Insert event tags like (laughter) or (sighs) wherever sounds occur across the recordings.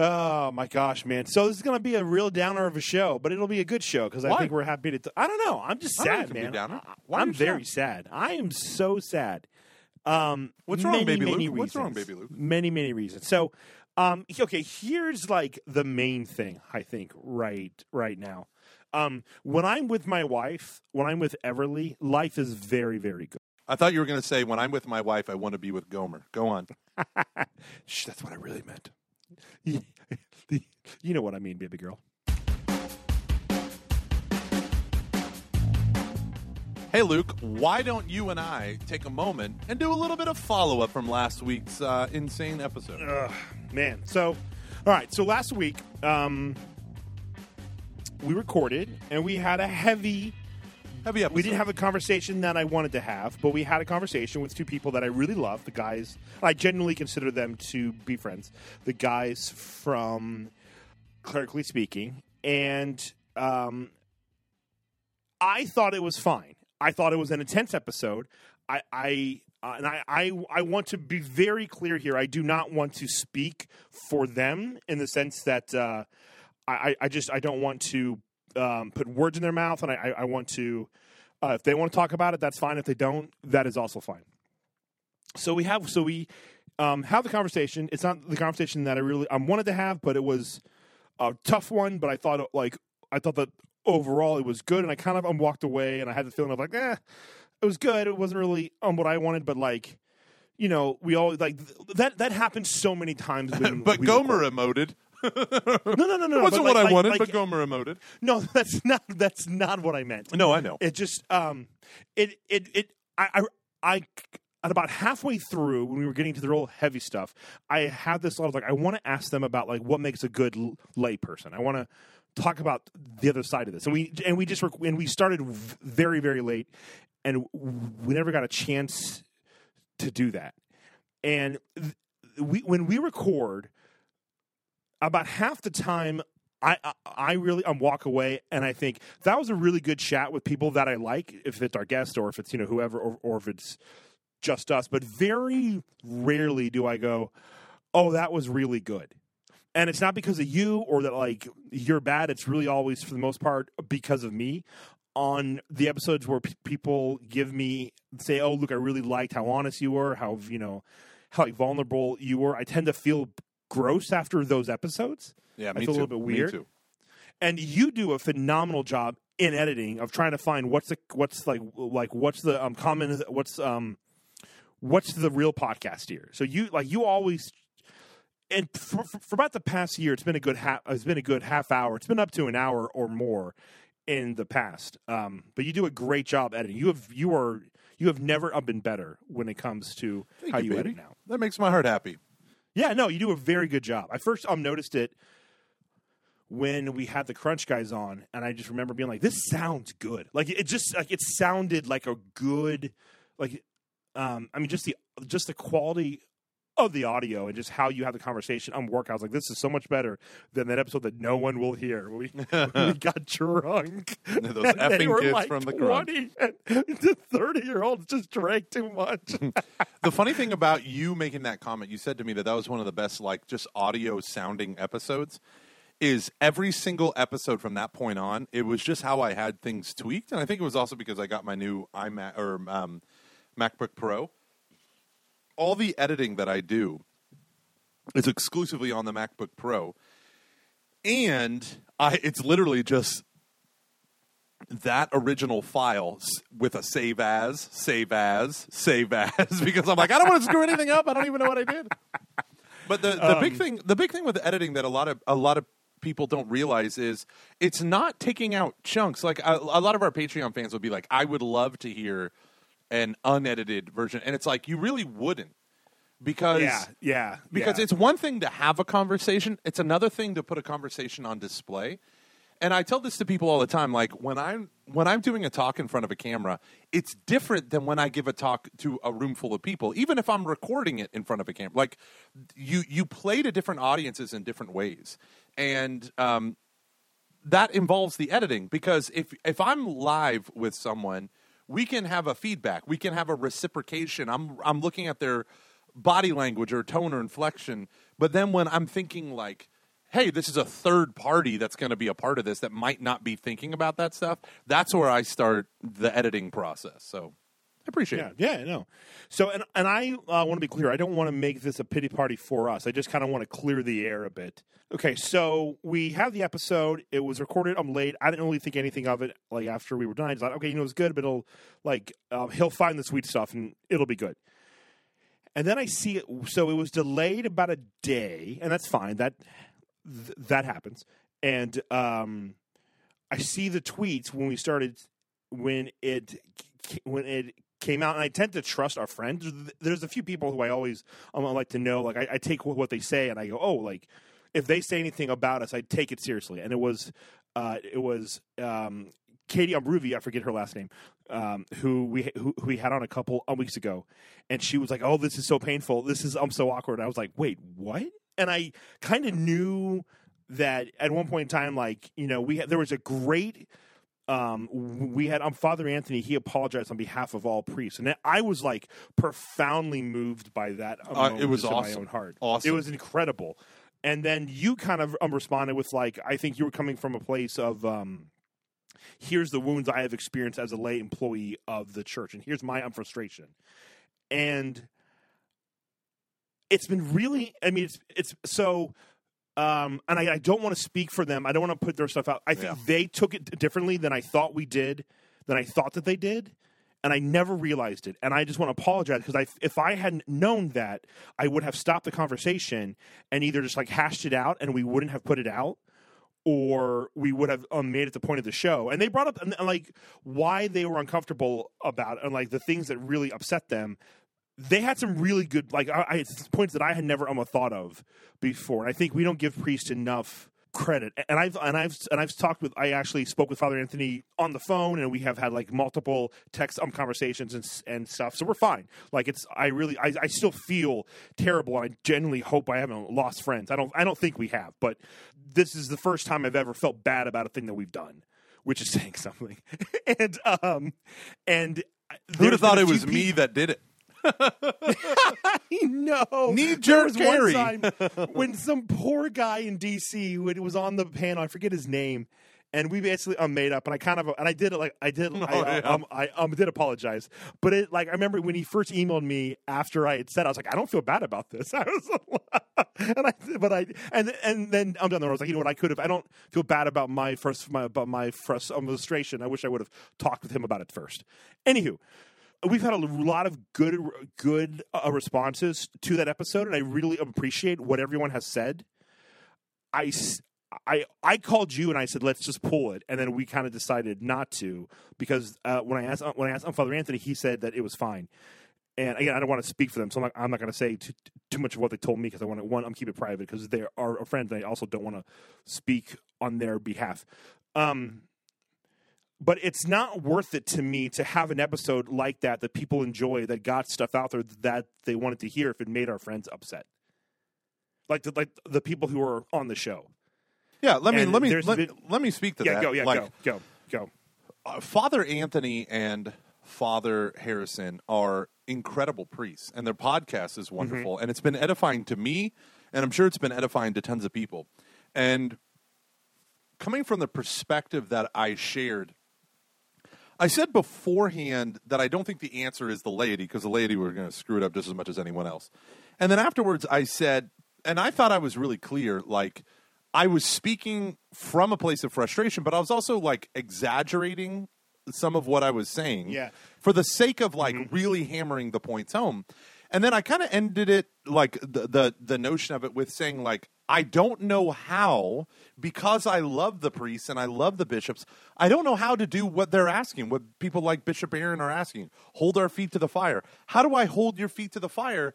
Oh my gosh, man! So this is going to be a real downer of a show, but it'll be a good show because I Why? think we're happy to. T- I don't know. I'm just sad, think it can be man. I- I'm very sad. I am so sad. Um, What's wrong, many, baby many Luke? What's wrong, baby Luke? Many, many reasons. So, um, okay, here's like the main thing I think right right now. Um, when I'm with my wife, when I'm with Everly, life is very, very good. I thought you were going to say, when I'm with my wife, I want to be with Gomer. Go on. (laughs) Shh, that's what I really meant. (laughs) you know what I mean, baby girl. Hey, Luke, why don't you and I take a moment and do a little bit of follow up from last week's uh, insane episode? Ugh, man. So, all right. So last week, um, we recorded and we had a heavy. Heavy episode. We didn't have a conversation that I wanted to have, but we had a conversation with two people that I really love. The guys, I genuinely consider them to be friends. The guys from Clerically Speaking, and um, I thought it was fine. I thought it was an intense episode. I, I uh, and I, I, I want to be very clear here. I do not want to speak for them in the sense that uh, I, I just I don't want to um, put words in their mouth, and I, I, I want to. Uh, if they want to talk about it, that's fine. If they don't, that is also fine. So we have so we um, have the conversation. It's not the conversation that I really I wanted to have, but it was a tough one. But I thought like I thought that overall it was good, and I kind of um, walked away, and I had the feeling of like, eh, it was good. It wasn't really um, what I wanted, but like, you know, we all like th- that. That happens so many times. (laughs) But Gomer record. emoted. No, no, no, no. It wasn't what like- I wanted, like- but Gomer emoted. no, (laughs) that's not. That's not what I meant. No, I know. It just um, it it it. I I, I at about halfway through when we were getting to the real heavy stuff, I had this lot of like I want to ask them about like what makes a good l- lay person. I want to talk about the other side of this, and we and we just rec- and we started v- very very late, and we never got a chance to do that. And th- we when we record, about half the time I, I I really um, walk away and I think that was a really good chat with people that I like, if it's our guest or if it's you know whoever or, or if it's just us. But very rarely do I go, "Oh, that was really good," and it's not because of you or that like you're bad. It's really always for the most part because of me. On the episodes where p- people give me say, "Oh, look, I really liked how honest you were, how you know, how vulnerable you were," I tend to feel gross after those episodes. Yeah, I me feel a little bit weird. too. and you do a phenomenal job in editing of trying to find what's the what's like like what's the um common what's um what's the real podcast here so you like you always and for, for, for about the past year it's been a good half it's been a good half hour it's been up to an hour or more in the past um but you do a great job editing you have you are you have never uh, been better when it comes to Thank how you, you, edit now That makes my heart happy. Yeah, no, you do a very good job. I first um noticed it when we had the Crunch guys on, and I just remember being like, "This sounds good." Like it just like it sounded like a good, like, um, I mean, just the just the quality of the audio and just how you have the conversation on work. I was like, "This is so much better than that episode that no one will hear." We we (laughs) got drunk. (laughs) Those effing kids like from the Crunch. 20 and the thirty year olds just drank too much. (laughs) The funny thing about you making that comment, you said to me that that was one of the best, like, just audio sounding episodes. Is every single episode from that point on, it was just how I had things tweaked, and I think it was also because I got my new iMac or um, MacBook Pro. All the editing that I do is exclusively on the MacBook Pro, and I it's literally just that original file with a save as, save as, save as, (laughs) because I'm like, I don't want to screw anything up. I don't even know what I did. But the, the big um, thing, the big thing with editing that a lot of a lot of people don't realize is it's not taking out chunks. Like a, a lot of our Patreon fans will be like, I would love to hear an unedited version, and it's like you really wouldn't because yeah, yeah, because yeah. it's one thing to have a conversation it's another thing to put a conversation on display and i tell this to people all the time like when i'm when i'm doing a talk in front of a camera it's different than when i give a talk to a room full of people even if i'm recording it in front of a camera like you you play to different audiences in different ways and um, that involves the editing because if if I'm live with someone, we can have a feedback, we can have a reciprocation. I'm I'm looking at their body language or tone or inflection, but then when I'm thinking like hey, this is a third party that's going to be a part of this that might not be thinking about that stuff, that's where I start the editing process. So appreciate Yeah, it. yeah, I know. So, and and I uh, want to be clear. I don't want to make this a pity party for us. I just kind of want to clear the air a bit. Okay, so we have the episode. It was recorded. I'm late. I didn't really think anything of it. Like after we were done, I thought, okay, you know, it's good, but it'll like um, he'll find the sweet stuff and it'll be good. And then I see it. So it was delayed about a day, and that's fine. That th- that happens. And um, I see the tweets when we started when it when it came out, and I tend to trust our friends. There's a few people who I always um, like to know. Like I, I take what they say, and I go, oh, like if they say anything about us, I take it seriously. And it was uh, it was um, Katie Umbruvi, I forget her last name, um, who we who, who we had on a couple of weeks ago, and she was like, "Oh, this is so painful. This is I'm so awkward." And I was like, "Wait, what?" And I kind of knew that at one point in time, like you know, we had, there was a great. Um, we had um, Father Anthony. He apologized on behalf of all priests, and I was like profoundly moved by that. Uh, it was awesome. my own heart. Awesome. It was incredible. And then you kind of um, responded with like, I think you were coming from a place of, um, here's the wounds I have experienced as a lay employee of the church, and here's my um, frustration. And it's been really, I mean, it's it's so. Um, and I, I don't want to speak for them. I don't want to put their stuff out. I think Yeah. they took it differently than I thought we did, than I thought that they did, and I never realized it. And I just want to apologize because I, if I hadn't known that, I would have stopped the conversation and either just like hashed it out and we wouldn't have put it out, or we would have um, made it the point of the show. And they brought up and, and, like why they were uncomfortable about it and like the things that really upset them. They had some really good like I, I points that I had never um, thought of before. And I think we don't give Priest enough credit. And I've and I've and I've talked with I actually spoke with Father Anthony on the phone, and we have had like multiple text um conversations and and stuff. So we're fine. Like it's I really I, I still feel terrible, and I genuinely hope I haven't lost friends. I don't I don't think we have, but this is the first time I've ever felt bad about a thing that we've done, which is saying (laughs) something. (laughs) and um and Who'd have thought it was few me that did it? (laughs) no. Knee-jerk There was one time when some poor guy in DC who was on the panel, I forget his name, and we basically um, made up, and I kind of and I did it like I did (laughs) I, Oh, yeah. um, I um did apologize, but it like I remember when he first emailed me after I had said I was like I don't feel bad about this, (laughs) I was and I but I and and then I'm down the road I was like you know what I could have I don't feel bad about my first my about my first um, frustration I wish I would have talked with him about it first. Anywho, we've had a lot of good good uh, responses to that episode and i really appreciate what everyone has said. I I I called you and i said let's just pull it and then we kind of decided not to because uh, when i asked when i asked father anthony he said that it was fine. And again i don't want to speak for them so i'm not, I'm not going to say too, too much of what they told me because i want to one i'm keep it private because they are a friend and i also don't want to speak on their behalf. Um, but it's not worth it to me to have an episode like that that people enjoy that got stuff out there that they wanted to hear if it made our friends upset like the, like the people who are on the show Yeah, let me And let me let, been- let me speak to yeah that. go yeah like, go go go uh, Father Anthony and Father Harrison are incredible priests, and their podcast is wonderful, and it's been edifying to me, and I'm sure it's been edifying to tons of people. And coming from the perspective that I shared, I said beforehand that I don't think the answer is the laity because the laity were going to screw it up just as much as anyone else. And then afterwards, I said, and I thought I was really clear, like. I was speaking from a place of frustration, but I was also like exaggerating some of what I was saying Yeah. for the sake of like mm-hmm. really hammering the points home. And then I kind of ended it like the, the the notion of it with saying like I don't know how because I love the priests and I love the bishops. I don't know how to do what they're asking, what people like Bishop Barron are asking. Hold our feet to the fire. How do I hold your feet to the fire?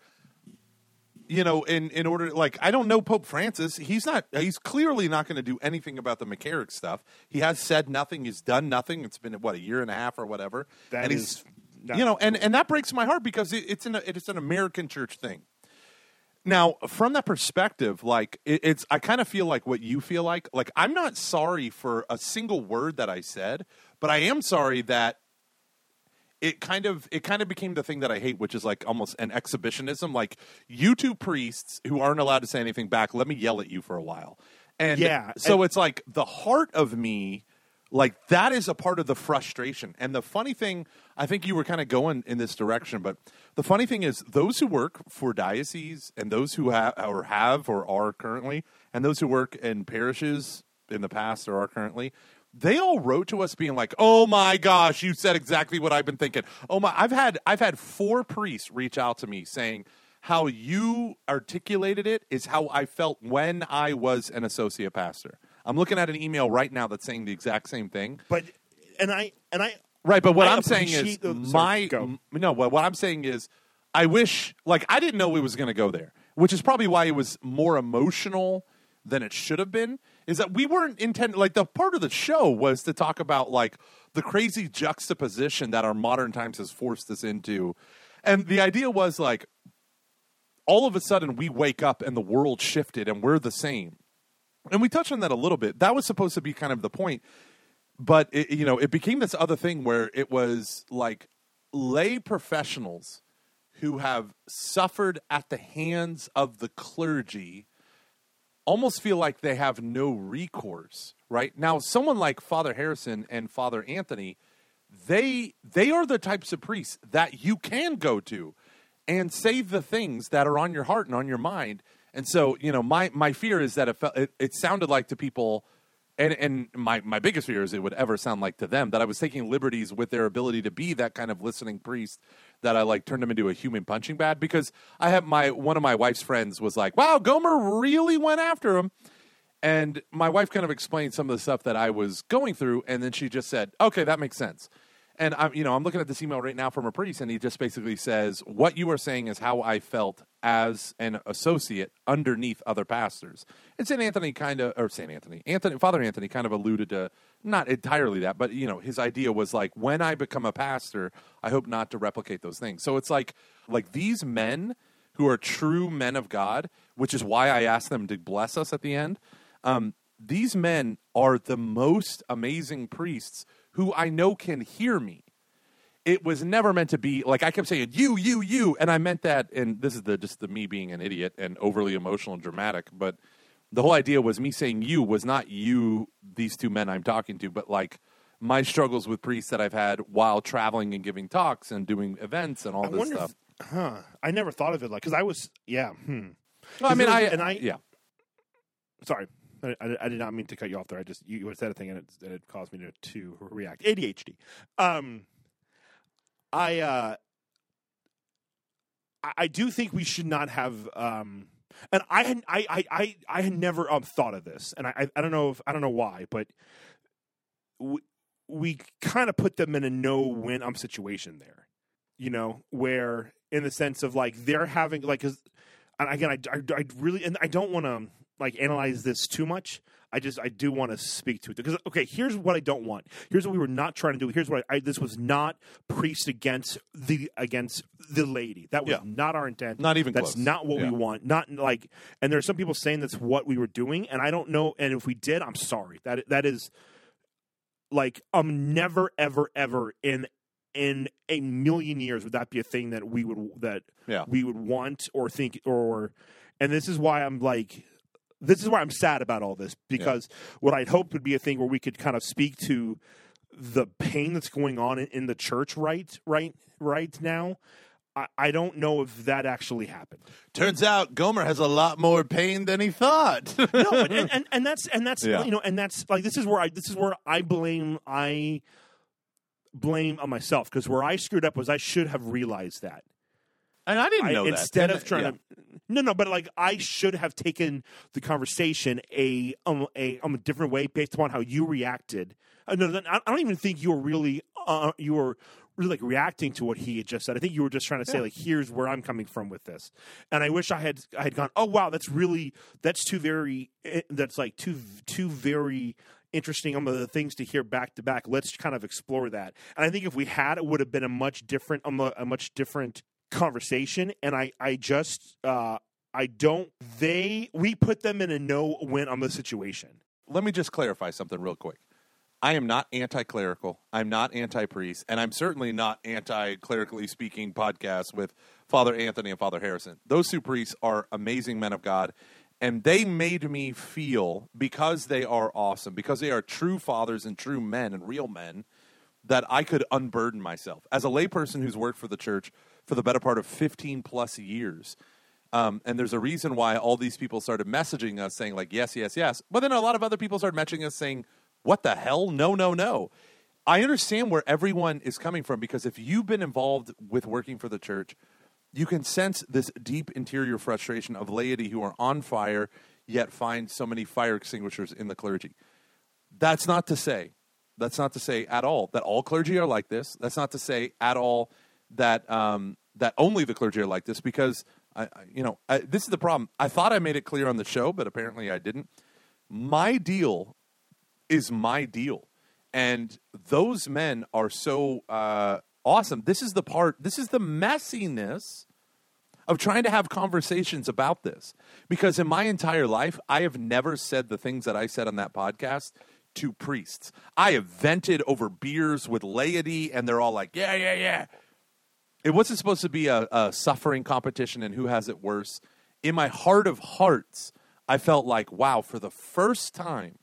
you know, in in order like I don't know Pope Francis. He's not. He's clearly not going to do anything about the McCarrick stuff. He has said nothing. He's done nothing. It's been what a year and a half or whatever. That and is you know, and and that breaks my heart because it, it's an it's an American church thing. Now, from that perspective, like it, it's, I kind of feel like what you feel like. Like I'm not sorry for a single word that I said, but I am sorry that it kind of it kind of became the thing that I hate, which is like almost an exhibitionism. Like you two priests who aren't allowed to say anything back, let me yell at you for a while. And Yeah, so and- it's like the heart of me, like that is a part of the frustration. And the funny thing, I think you were kind of going in this direction, but the funny thing is those who work for dioceses and those who have or have or are currently, and those who work in parishes in the past or are currently, they all wrote to us being like, "Oh my gosh, you said exactly what I've been thinking." Oh my, I've had I've had four priests reach out to me saying how you articulated it is how I felt when I was an associate pastor. I'm looking at an email right now that's saying the exact same thing. But and I and I Right, but what I I'm saying is the- my sorry, no. What, what I'm saying is, I wish like I didn't know it was going to go there, which is probably why it was more emotional than it should have been. Is that we weren't intended like the part of the show was to talk about like the crazy juxtaposition that our modern times has forced us into, and the idea was like all of a sudden we wake up and the world shifted and we're the same. And we touched on that a little bit. That was supposed to be kind of the point but it, you know it became this other thing where it was like lay professionals who have suffered at the hands of the clergy almost feel like they have no recourse right? Now someone like father harrison and father anthony they they are the types of priests that you can go to and say the things that are on your heart and on your mind. And so you know my my fear is that it, it, it sounded like to people and and my my biggest fear is it would ever sound like to them that I was taking liberties with their ability to be that kind of listening priest that I like turned them into a human punching bag because I have my one of my wife's friends was like, "Wow, Gomer really went after him." And my wife kind of explained some of the stuff that I was going through and then she just said, "Okay, that makes sense." And I'm, you know, I'm looking at this email right now from a priest, and he just basically says, "What you are saying is how I felt as an associate underneath other pastors." And Saint Anthony kind of, or Saint Anthony, Anthony, Father Anthony, kind of alluded to not entirely that, but you know, his idea was like, when I become a pastor, I hope not to replicate those things. So it's like, like these men who are true men of God, which is why I asked them to bless us at the end. Um, these men are the most amazing priests who I know can hear me. It was never meant to be like I kept saying you, you, you, and I meant that. And this is the just the me being an idiot and overly emotional and dramatic. But the whole idea was me saying you was not you, these two men I'm talking to, but like my struggles with priests that I've had while traveling and giving talks and doing events and all I this stuff. if, huh? I never thought of it like because I was, yeah. Hmm. Well, I mean, there I and I- yeah. Sorry, I, I, did not mean to cut you off there. I just you said a thing and it, and it caused me to, to react. ADHD. Um, I uh, I, do think we should not have. Um, and I had I I I, I had never um, thought of this, and I I, don't know if I don't know why, but we, we kind of put them in a no win um situation there, you know, where in the sense of like they're having like 'cause- and again I, I, I really and I don't want to like analyze this too much. I just I do want to speak to it because okay, here's what I don't want. Here's what we were not trying to do. Here's what I, I this was not priest against the against the lady. That was Yeah. not our intent. Not even That's close. not what Yeah. we want. Not like and there are some people saying that's what we were doing and I don't know and if we did, I'm sorry. That that is like um never ever ever in in a million years would that be a thing that we would that Yeah. we would want or think or and this is why I'm like this is why I'm sad about all this because what I'd hoped would be a thing where we could kind of speak to the pain that's going on in, in the church right right right now. I, I don't know if that actually happened. Turns out Gomer has a lot more pain than he thought. (laughs) no, and, and and that's and that's Yeah. you know, and that's like this is where I this is where I blame I blame on myself because where I screwed up was I should have realized that and I didn't I, know that. instead of trying yeah. to no no but like I should have taken the conversation a um a um a different way based upon how you reacted. Uh, no, I I don't even think you were really uh, you were really like reacting to what he had just said. I think you were just trying to say Yeah. like here's where I'm coming from with this. And I wish I had I had gone, "Oh wow, that's really that's too very eh, that's like too too very interesting um, the things to hear back to back. Let's kind of explore that." And I think if we had it would have been a much different um, a, a much different conversation and I I just uh I don't they we put them in a no win on the situation. let me just clarify something real quick. I am not anti clerical. I'm not anti priest. And I'm certainly not anti clerically speaking podcast with Father Anthony and Father Harrison. Those two priests are amazing men of God. and they made me feel because they are awesome, because they are true fathers and true men and real men, that I could unburden myself as a layperson who's worked for the church for the better part of 15 plus years. Um, and there's a reason why all these people started messaging us saying like yes, yes, yes. But then a lot of other people started messaging us saying, "What the hell? No, no, no." I understand where everyone is coming from because if you've been involved with working for the church, you can sense this deep interior frustration of laity who are on fire yet find so many fire extinguishers in the clergy. That's not to say, that's not to say at all that all clergy are like this. That's not to say at all that um, that only the clergy are like this because I, you know I, this is the problem. I thought I made it clear on the show, but apparently I didn't. My deal is my deal, and those men are so uh, awesome. This is the part. This is the messiness of trying to have conversations about this because in my entire life I have never said the things that I said on that podcast to priests. I have vented over beers with laity, and they're all like, "Yeah, yeah, yeah." It wasn't supposed to be a, a suffering competition and who has it worse. In my heart of hearts, I felt like, wow, for the first time,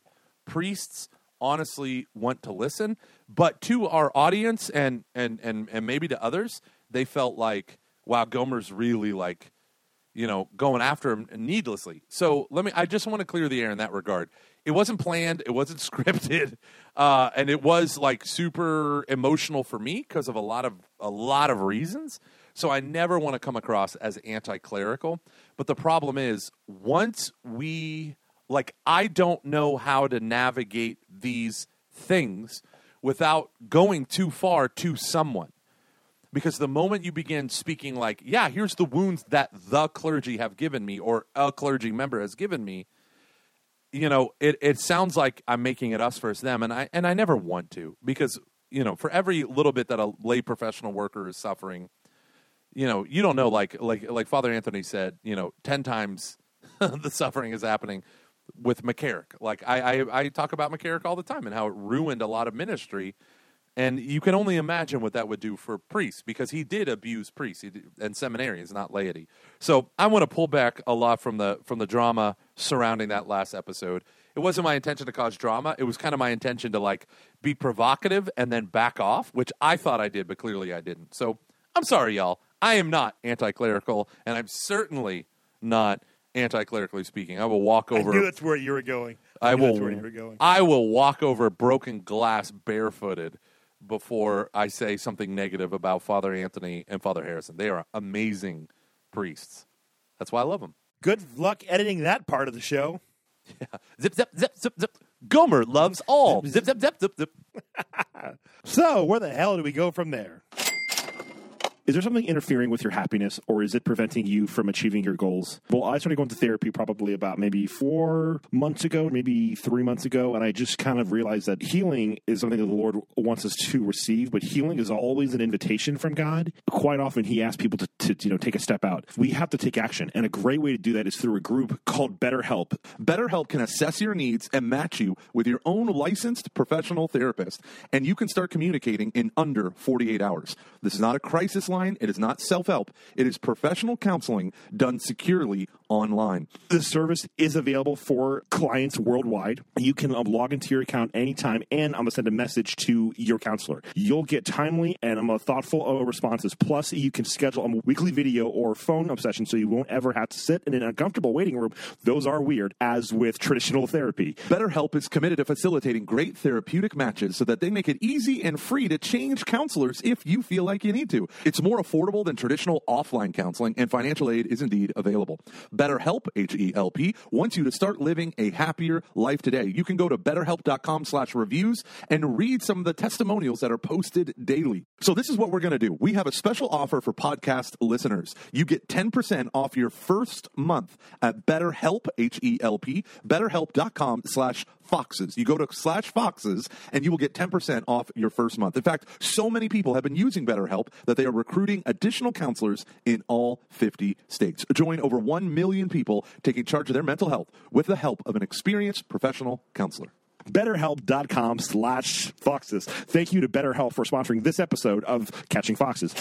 priests honestly want to listen. But to our audience and and and and maybe to others, they felt like, wow, Gomer's really like, you know, going after him needlessly. So let me. I just want to clear the air in that regard. It wasn't planned. It wasn't (laughs) scripted, uh, and it was like super emotional for me because of a lot of a lot of reasons. So I never want to come across as anti-clerical. But the problem is, once we like, I don't know how to navigate these things without going too far to someone. Because the moment you begin speaking like, yeah, here's the wounds that the clergy have given me or a clergy member has given me, you know, it, it sounds like I'm making it us versus them, and I and I never want to because you know, for every little bit that a lay professional worker is suffering, you know, you don't know like like like Father Anthony said, you know, ten times (laughs) the suffering is happening with McCarrick. Like I, I I talk about McCarrick all the time and how it ruined a lot of ministry. And you can only imagine what that would do for priests because he did abuse priests and seminarians, not laity. So I want to pull back a lot from the from the drama surrounding that last episode. It wasn't my intention to cause drama. It was kind of my intention to like be provocative and then back off, which I thought I did, but clearly I didn't. So I'm sorry, y'all. I am not anti-clerical, and I'm certainly not anti-clerically speaking. I will walk over. I knew that's where you were going. I, I knew will. That's where you were going. I will walk over broken glass barefooted before I say something negative about Father Anthony and Father Harrison. They are amazing priests. That's why I love them. Good luck editing that part of the show. Yeah. Zip, zip, zip, zip, zip. Gomer loves all. Zip, zip, zip, zip, zip. (laughs) So, where the hell do we go from there? Is there something interfering with your happiness or is it preventing you from achieving your goals? Well, I started going to therapy probably about maybe four months ago, maybe three months ago, and I just kind of realized that healing is something that the Lord wants us to receive, but healing is always an invitation from God. Quite often, He asks people to, to you know take a step out. We have to take action, and a great way to do that is through a group called BetterHelp. BetterHelp can assess your needs and match you with your own licensed professional therapist, and you can start communicating in under 48 hours. This is not a crisis line, it is not self help, it is professional counseling done securely online. This service is available for clients worldwide. You can um, log into your account anytime, and I'm going to send a message to your counselor. You'll get timely and um, thoughtful uh, responses. Plus, you can schedule a weekly video or phone session so you won't ever have to sit in an uncomfortable waiting room. Those are weird, as with traditional therapy. BetterHelp is committed to facilitating great therapeutic matches so that they make it easy and free to change counselors if you feel like you need to. It's more affordable than traditional offline counseling, and financial aid is indeed available. BetterHelp, H-E-L-P, wants you to start living a happier life today. You can go to betterhelp.com slash reviews and read some of the testimonials that are posted daily. So this is what we're going to do. We have a special offer for podcast listeners. You get 10% off your first month at BetterHelp, H-E-L-P, betterhelp.com slash foxes. You go to slash foxes and you will get 10% off your first month. In fact, so many people have been using BetterHelp that they are recruiting additional counselors in all 50 states. Join over 1 million people taking charge of their mental health with the help of an experienced professional counselor. BetterHelp.com slash foxes. Thank you to BetterHelp for sponsoring this episode of Catching Foxes.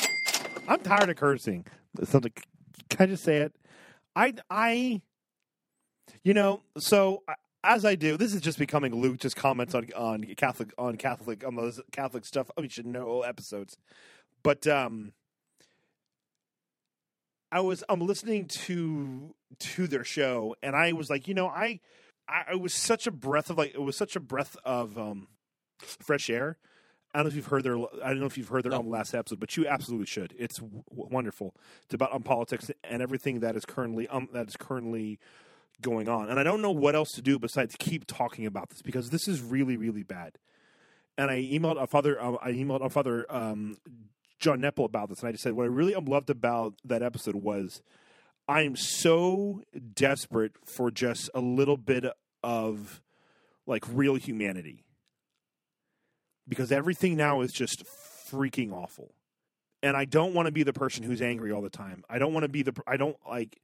I'm tired of cursing. Something, can I just say it? I, I, You know, so I- as I do, this is just becoming Luke just comments on on Catholic on Catholic on those Catholic stuff. I mean, should know episodes, but um, I was I'm listening to to their show, and I was like, you know, I I it was such a breath of like it was such a breath of um fresh air. I don't know if you've heard their I don't know if you've heard their um, last episode, but you absolutely should. It's w- wonderful. It's about um, politics and everything that is currently um that is currently going on. And I don't know what else to do besides keep talking about this because this is really really bad. And I emailed a father um, I emailed a father um, John Nepil about this, and I just said what I really loved about that episode was I am so desperate for just a little bit of like real humanity because everything now is just freaking awful. And I don't want to be the person who's angry all the time. I don't want to be the I don't like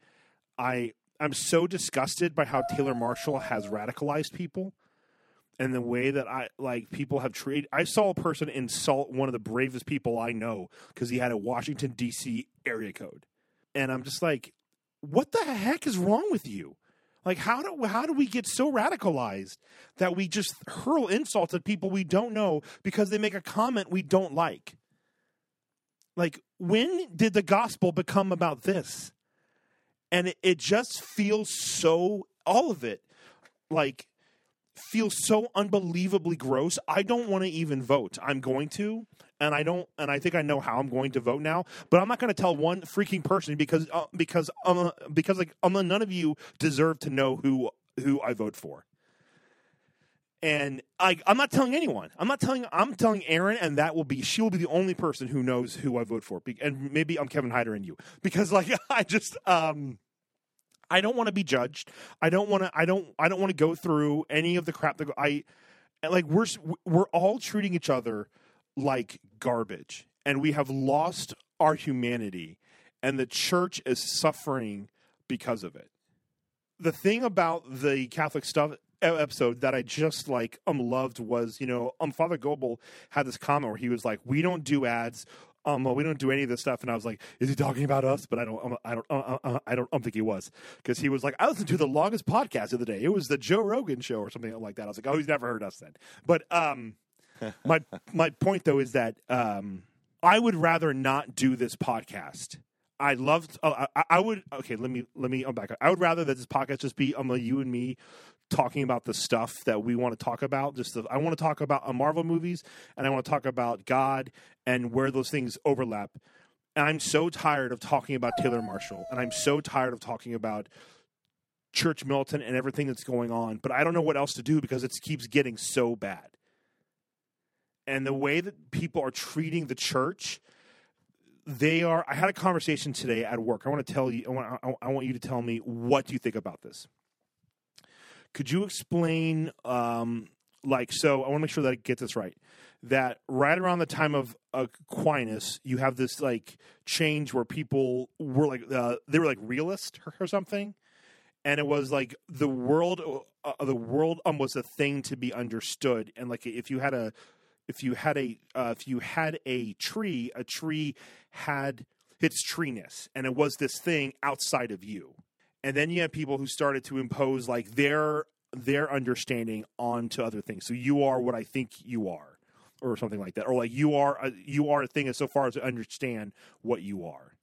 I I'm so disgusted by how Taylor Marshall has radicalized people and the way that I like people have treated. I saw a person insult one of the bravest people I know because he had a Washington D.C. area code, and I'm just like, what the heck is wrong with you? Like how do how do we get so radicalized that we just hurl insults at people we don't know because they make a comment we don't like? Like when did the gospel become about this? And it, it just feels so all of it like feels so unbelievably gross. I don't want to even vote. I'm going to, and I don't, and I think I know how I'm going to vote now. But I'm not going to tell one freaking person because uh, because um, because like um, none of you deserve to know who who I vote for. And I, I'm not telling anyone. I'm not telling. I'm telling Aaron, and that will be she will be the only person who knows who I vote for. And maybe I'm Kevin Hyder and you because like (laughs) I just um. I don't want to be judged. I don't want to. I don't. I don't want to go through any of the crap that I like. We're we're all treating each other like garbage, and we have lost our humanity, and the church is suffering because of it. The thing about the Catholic stuff episode that I just like um loved was you know um Father Goebel had this comment where he was like, "We don't do ads." Um, well, we don't do any of this stuff, and I was like, "Is he talking about us?" But I don't, um, I don't, uh, uh, I don't, I don't think he was because he was like, "I listened to the longest podcast of the day. It was the Joe Rogan show or something like that." I was like, "Oh, he's never heard us then." But um, my (laughs) my point though is that um, I would rather not do this podcast. I loved. Uh, I, I would. Okay, let me let me. I'm back. I would rather that this podcast just be um, you and me talking about the stuff that we want to talk about. Just the, I want to talk about uh, Marvel movies, and I want to talk about God and where those things overlap. And I'm so tired of talking about Taylor Marshall, and I'm so tired of talking about Church Militant and everything that's going on. But I don't know what else to do because it keeps getting so bad. And the way that people are treating the church, they are. I had a conversation today at work. I want to tell you. I want, I, want you to tell me what do you think about this. Could you explain, um, like, so I want to make sure that I get this right. That right around the time of Aquinas, you have this like change where people were like uh, they were like realist or, or something, and it was like the world, uh, the world um, was a thing to be understood, and like if you had a if you had a uh, if you had a tree, a tree had its treeness, and it was this thing outside of you. And then you have people who started to impose like their their understanding onto other things. So you are what I think you are, or something like that, or like you are a, you are a thing as so far as to understand what you are.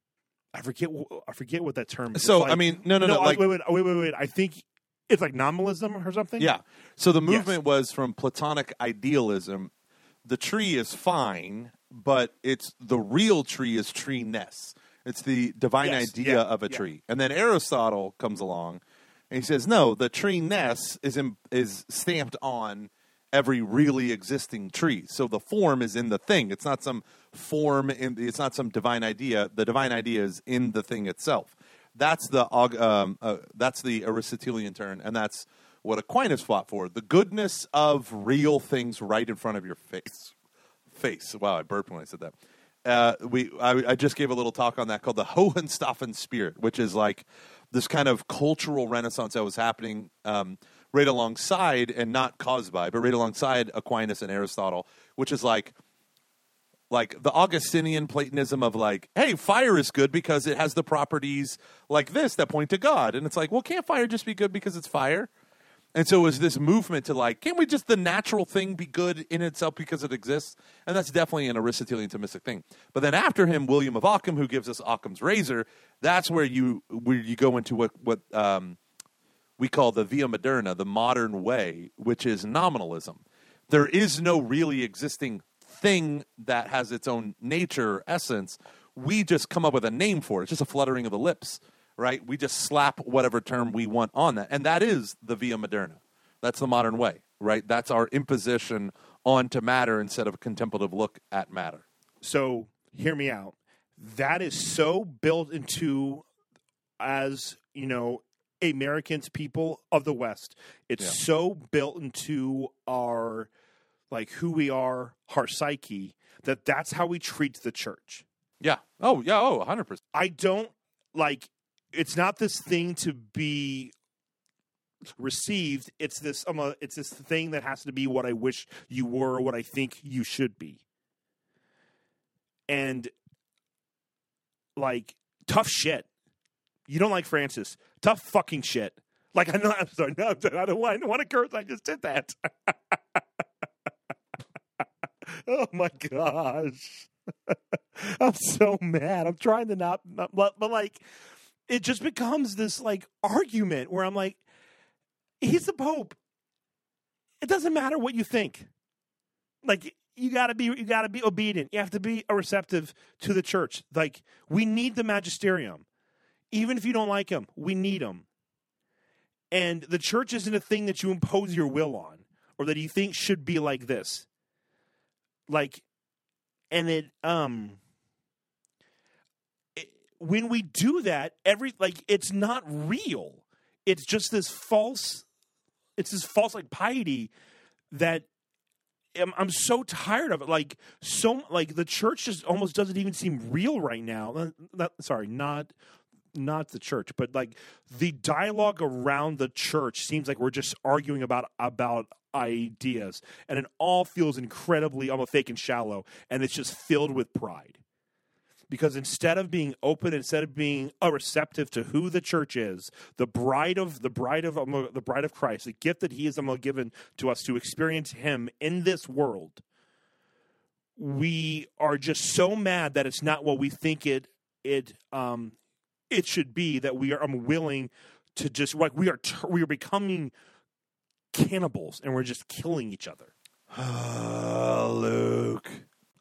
I forget I forget what that term is. So, like- I mean, no, no, no, I- like- wait, wait, wait, wait, wait. I think it's like nominalism or something. Yeah. So the movement was from Platonic idealism. The tree is fine, but it's the real tree is tree ness. It's the divine Yes, idea yeah, of a yeah. tree. And then Aristotle comes along and he says, no, the tree ness is in, is stamped on every really existing tree. So the form is in the thing. It's not some form in it's not some divine idea. The divine idea is in the thing itself. That's the um, uh, that's the Aristotelian turn, and that's what Aquinas fought for: the goodness of real things right in front of your face. Face. Wow, I burped when I said that. Uh, we I, I just gave a little talk on that called the Hohenstaufen spirit, which is like this kind of cultural renaissance that was happening um, right alongside and not caused by, but right alongside Aquinas and Aristotle, which is like like the Augustinian Platonism of like, hey, fire is good because it has the properties like this that point to God, and it's like, well, can't fire just be good because it's fire? And so it was this movement to like, can't we just the natural thing be good in itself because it exists? And that's definitely an Aristotelian Thomistic thing. But then after him, William of Ockham, who gives us Occam's razor, that's where you where you go into what what um, we call the via moderna, the modern way, which is nominalism. There is no really existing thing that has its own nature, essence. We just come up with a name for it. It's just a fluttering of the lips right? We just slap whatever term we want on that. And that is the via moderna. That's the modern way, right? That's our imposition onto matter instead of a contemplative look at matter. So hear me out. That is so built into as, you know, Americans, people of the West. It's Yeah. so built into our like who we are, our psyche, that that's how we treat the church. Yeah. Oh, yeah. Oh, 100%. I don't like it's not this thing to be received. It's this um, uh, it's this thing that has to be what I wish you were or what I think you should be. And like tough shit. You don't like Francis. Tough fucking shit. Like I know I'm sorry. No I don't want I don't want to curse. I just did that. (laughs) Oh my gosh. (laughs) I'm so mad. I'm trying to not, not but like it just becomes this like argument where I'm like, he's the Pope. It doesn't matter what you think. Like you gotta be you gotta be obedient. You have to be receptive to the church. Like we need the magisterium. Even if you don't like him, we need him. And the church isn't a thing that you impose your will on or that you think should be like this. Like and it um when we do that every like it's not real. It's just this false it's this false like piety that I'm, I'm so tired of it. Like so like the church just almost doesn't even seem real right now. Not, sorry not not the church but like the dialogue around the church seems like we're just arguing about about ideas and it all feels incredibly almost fake and shallow and it's just filled with pride because instead of being open instead of being uh, receptive to who the church is the bride of the bride of um, the bride of christ the gift that he has um, given to us to experience him in this world we are just so mad that it's not what we think it it um it should be that we are unwilling to just like we are we are becoming cannibals and we're just killing each other (sighs) Luke.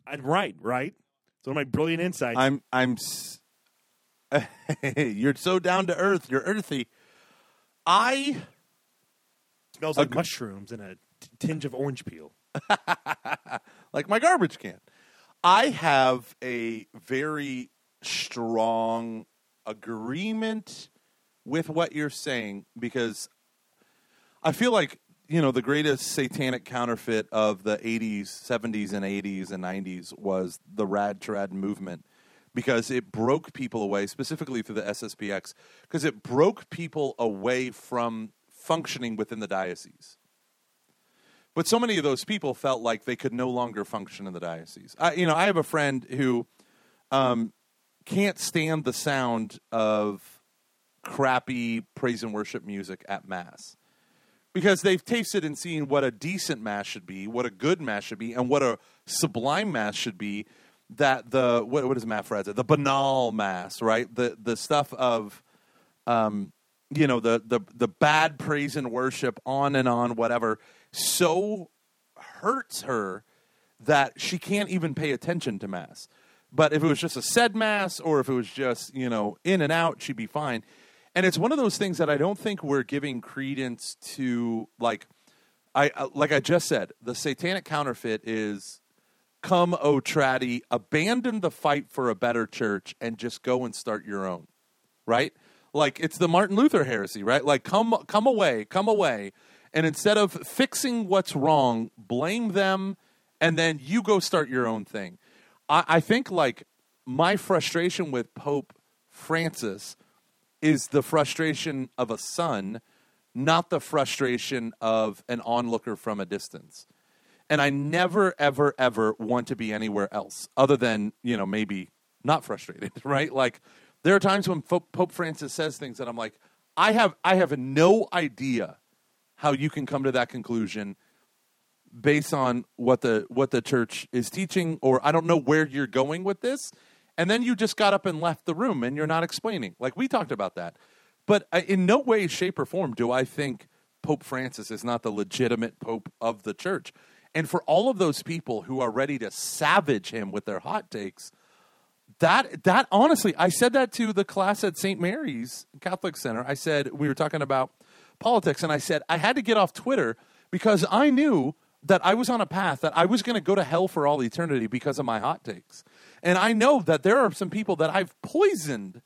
i'm right right it's one of my brilliant insights I'm I'm s- (laughs) You're so down to earth. You're earthy. I smells like mushrooms and a t- tinge of orange peel (laughs) like my garbage can. I have a very strong agreement with what you're saying because I feel like you know the greatest satanic counterfeit of the 80s, 70s, and 80s and 90s was the rad trad movement because it broke people away, specifically through the SSPX, because it broke people away from functioning within the diocese. But so many of those people felt like they could no longer function in the diocese. I, you know, I have a friend who um, can't stand the sound of crappy praise and worship music at mass because they've tasted and seen what a decent mass should be, what a good mass should be, and what a sublime mass should be. That the what, what is Matt Fradd say? The banal mass, right? The the stuff of, um, you know, the the the bad praise and worship, on and on, whatever. So hurts her that she can't even pay attention to mass. But if it was just a said mass, or if it was just you know in and out, she'd be fine. And it's one of those things that I don't think we're giving credence to. Like I uh, like I just said, the satanic counterfeit is come, O Traddy, abandon the fight for a better church and just go and start your own. Right? Like it's the Martin Luther heresy, right? Like come come away, come away. And instead of fixing what's wrong, blame them and then you go start your own thing. I, I think like my frustration with Pope Francis is the frustration of a son, not the frustration of an onlooker from a distance. and I never, ever, ever want to be anywhere else other than you know maybe not frustrated, (laughs) right? Like there are times when Pope Francis says things that I'm like, I have, I have no idea how you can come to that conclusion based on what the what the church is teaching, or I don't know where you're going with this. And then you just got up and left the room, and you're not explaining. Like we talked about that, but in no way, shape, or form do I think Pope Francis is not the legitimate pope of the church. And for all of those people who are ready to savage him with their hot takes, that that honestly, I said that to the class at St. Mary's Catholic Center. I said we were talking about politics, and I said I had to get off Twitter because I knew that I was on a path that I was going to go to hell for all eternity because of my hot takes. And I know that there are some people that I've poisoned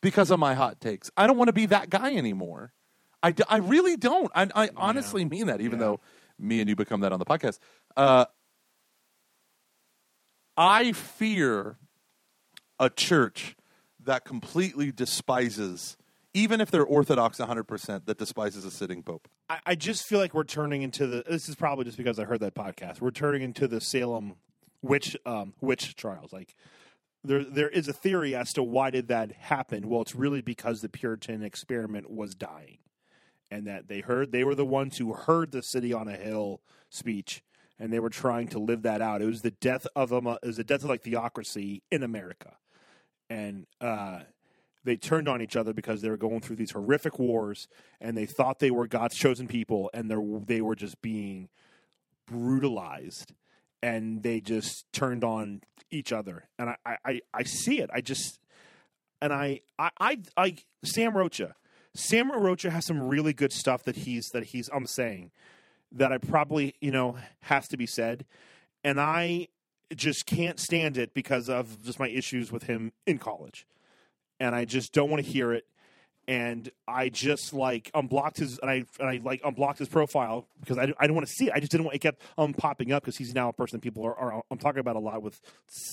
because of my hot takes. I don't want to be that guy anymore. I, I really don't. I, I honestly yeah. mean that, even yeah. though me and you become that on the podcast. Uh, I fear a church that completely despises, even if they're Orthodox 100%, that despises a sitting pope. I, I just feel like we're turning into the. This is probably just because I heard that podcast. We're turning into the Salem witch um, witch trials. Like there there is a theory as to why did that happen. Well, it's really because the Puritan experiment was dying, and that they heard they were the ones who heard the city on a hill speech, and they were trying to live that out. It was the death of a it was the death of like theocracy in America, and uh, they turned on each other because they were going through these horrific wars, and they thought they were God's chosen people, and they were just being brutalized and they just turned on each other. And I, I, I see it. I just and I, I, I, I Sam Rocha. Sam Rocha has some really good stuff that he's that he's I'm saying that I probably you know has to be said, and I just can't stand it because of just my issues with him in college, and I just don't want to hear it and I just like unblocked his and I and I like unblocked his profile because I, I didn't want to see it. I just didn't want it kept um popping up because he's now a person that people are, are, I'm talking about a lot with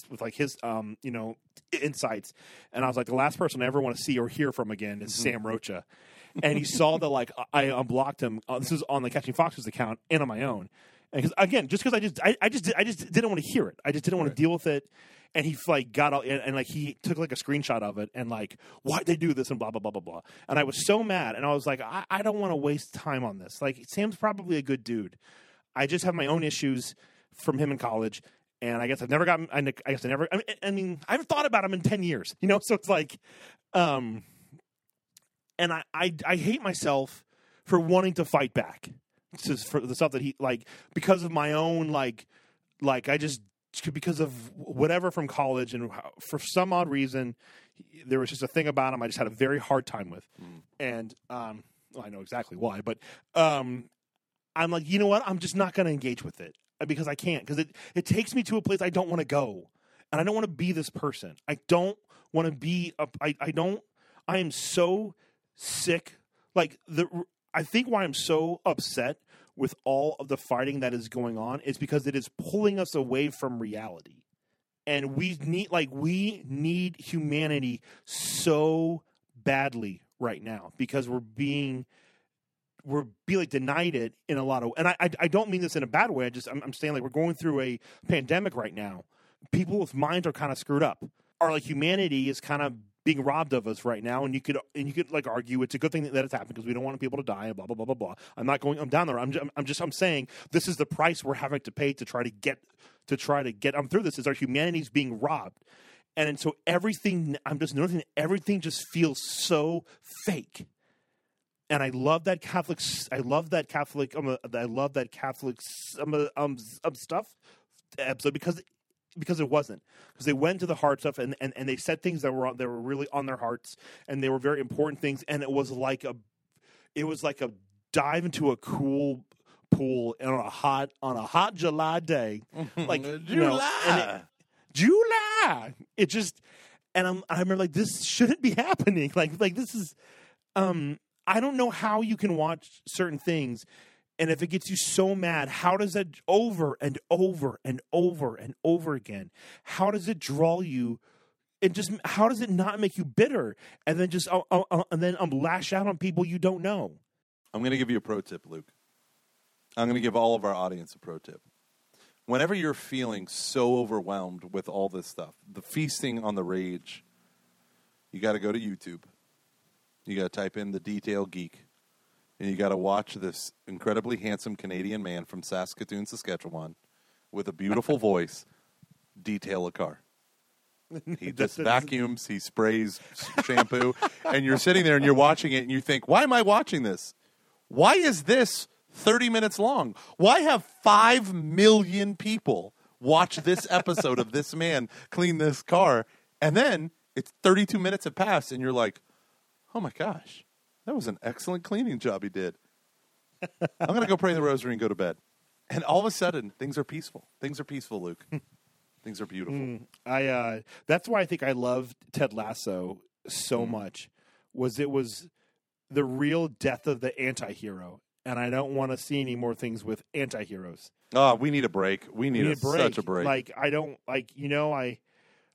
with like his um you know insights. And I was like the last person I ever want to see or hear from again is mm-hmm. Sam Rocha. And he saw that like I unblocked him. Uh, this is on the Catching Foxes account and on my own. And cause, again, just because I just I, I just I just didn't want to hear it. I just didn't want right. to deal with it and he like got all and, and, like he took like a screenshot of it and like why'd they do this and blah blah blah blah blah. And i was so mad and i was like i, I don't want to waste time on this. Like sam's probably a good dude. I just have my own issues from him in college and i guess i've never gotten i guess i never i mean, I, mean i haven't thought about him in 10 years you know? (laughs) So it's like um and i i, I hate myself for wanting to fight back. For the stuff that he like because of my own like like i just because of whatever from college, and for some odd reason, there was just a thing about him I just had a very hard time with, mm. and um, well, I know exactly why, but um, I'm like, you know what? I'm just not going to engage with it uh, because I can't because it it takes me to a place I don't want to go, and I don't want to be this person. I don't want to be. A, I I don't. I am so sick. Like the I think why I'm so upset with all of the fighting that is going on is because it is pulling us away from reality. And we need like we need humanity so badly right now because we're being we're being like denied it in a lot of and I I, I don't mean this in a bad way. I just I'm, I'm saying like we're going through a pandemic right now. People People's minds are kind of screwed up. Our like humanity is kind of being robbed of us right now, and you could and you could like argue it's a good thing that it's happened because we don't want people to die blah blah blah blah blah. I'm not going. I'm down there. I'm just, I'm just I'm saying this is the price we're having to pay to try to get to try to get. I'm through this. Is our humanity's being robbed, and, and so everything. I'm just noticing everything just feels so fake. And I love that Catholic. I love that Catholic. Um, I love that Catholic um, um, um stuff episode because because it wasn't because they went to the hard stuff and, and, and they said things that were on, that were really on their hearts and they were very important things. And it was like a it was like a dive into a cool pool on a hot on a hot July day. (laughs) Like July you know, it, July. It just and I'm I remember like this shouldn't be (laughs) happening. Like like this is um I don't know how you can watch certain things and if it gets you so mad, how does that over and over and over and over again? How does it draw you? And just how does it not make you bitter and then just uh, uh, uh and then um, lash out on people you don't know? I'm going to give you a pro tip, Luke. I'm going to give all of our audience a pro tip. whenever you're feeling so overwhelmed with all this stuff, the feasting on the rage, you got to go to YouTube. You got to type in the detail geek, and you got to watch this incredibly handsome Canadian man from Saskatoon, Saskatchewan, with a beautiful (laughs) voice, detail a car. He (laughs) just vacuums, he sprays shampoo, and you're sitting there and you're watching it, and you think, "Why am I watching this? Why is this 30 minutes long? Why have five million people watch this episode of this man clean this car?" And then it's 32 minutes have passed, and you're like, "Oh my gosh, that was an excellent cleaning job he did." I'm gonna go pray the rosary and go to bed. And all of a sudden, things are peaceful. Things are peaceful, Luke. (laughs) things are beautiful. I uh, that's why I think I loved Ted Lasso Mm. so much. Was it was the real death of the anti-hero, and I don't want to see any more things with anti-heroes. Oh, we need a break. We need, We a, a break. such a break. Like I don't like you know I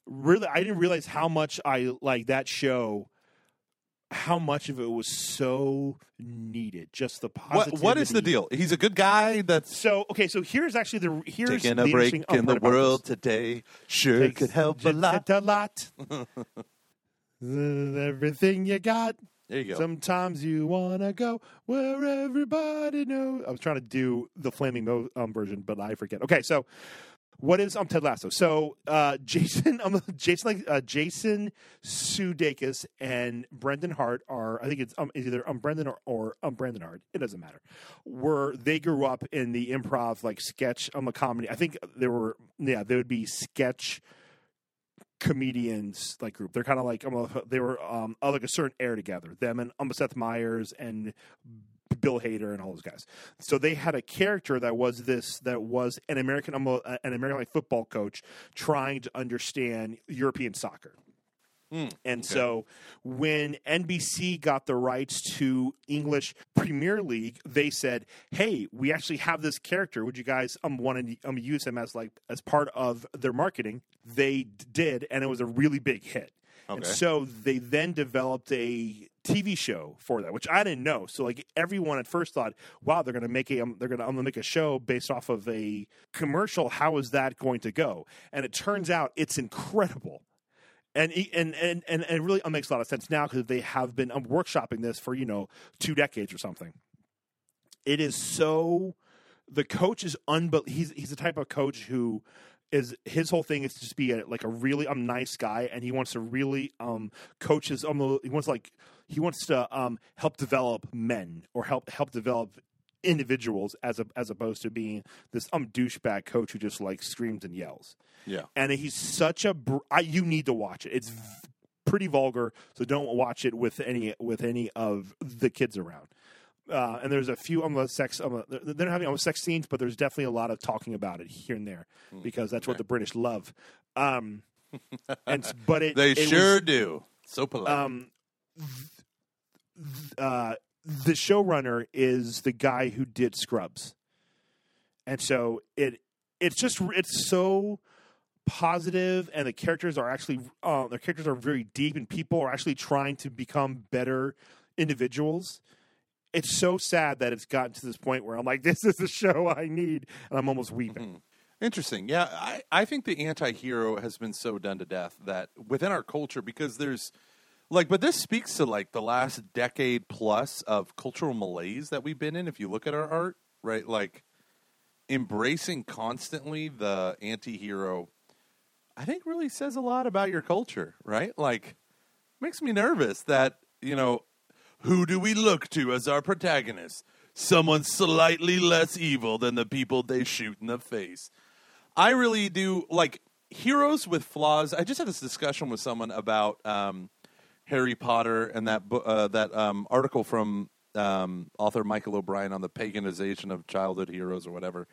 really I didn't realize how much I like that show. How much of it was so needed? Just the positivity. what, what is the deal? He's a good guy that's So okay, so here's actually the here's taking the a break interesting in the world today. Sure Takes could help a lot. A lot. (laughs) Everything you got. There you go. Sometimes you wanna go where everybody knows. I was trying to do the Flaming um, version, but I forget. Okay, so what is um Ted Lasso? So uh, (laughs) Jason, um, Jason, like uh, Jason Sudeikis and Brendan Hart are. I think it's um, either um Brendan or, or um Brendan Hart. It doesn't matter. Were they grew up in the improv like sketch um a comedy? I think there were yeah there would be sketch comedians like group. They're kind of like um, they were um like a certain air together. Them and um, Seth Meyers and Bill Hader and all those guys. So they had a character that was this that was an American um, uh, an American like football coach trying to understand European soccer. And so when NBC got the rights to English Premier League, they said, "Hey, we actually have this character. Would you guys um want to um, use him as like as part of their marketing?" They did, and it was a really big hit. And so they then developed a TV show for that, which I didn't know. So like everyone at first thought, "Wow, they're going to make a um, they're going to um, make a show based off of a commercial. How is that going to go?" And it turns out it's incredible and and and and, and it really makes a lot of sense now because they have been um, workshopping this for you know two decades or something. It is so the coach is unbel- he's he's the type of coach who is his whole thing is to just be a, like a really um nice guy and he wants to really um coach his um he wants like he wants to um help develop men or help help develop individuals as a, as opposed to being this um douchebag coach who just like screams and yells. Yeah. and he's such a br- I, you need to watch it. It's v- pretty vulgar so don't watch it with any with any of the kids around uh, and there's a few um, sex um, they're not having um, sex scenes but there's definitely a lot of talking about it here and there Hmm. because that's what the british love um (laughs) and but it They it was- sure do. So polite. um, th- uh, the showrunner is the guy who did Scrubs, and so it it's just it's so positive, and the characters are actually uh, their characters are very deep, and people are actually trying to become better individuals. It's so sad that it's gotten to this point where I'm like, this is the show I need, and I'm almost weeping. Mm-hmm. Interesting. Yeah, I, I think the anti hero has been so done to death that within our culture, because there's like, but this speaks to like the last decade plus of cultural malaise that we've been in. If you look at our art, right? Like embracing constantly the anti hero, I think really says a lot about your culture, right? Like, makes me nervous that, you know, who do we look to as our protagonist? Someone slightly less evil than the people they shoot in the face. I really do like heroes with flaws. I just had this discussion with someone about um, Harry Potter and that bo- uh, that um, article from um, author Michael O'Brien on the paganization of childhood heroes or whatever.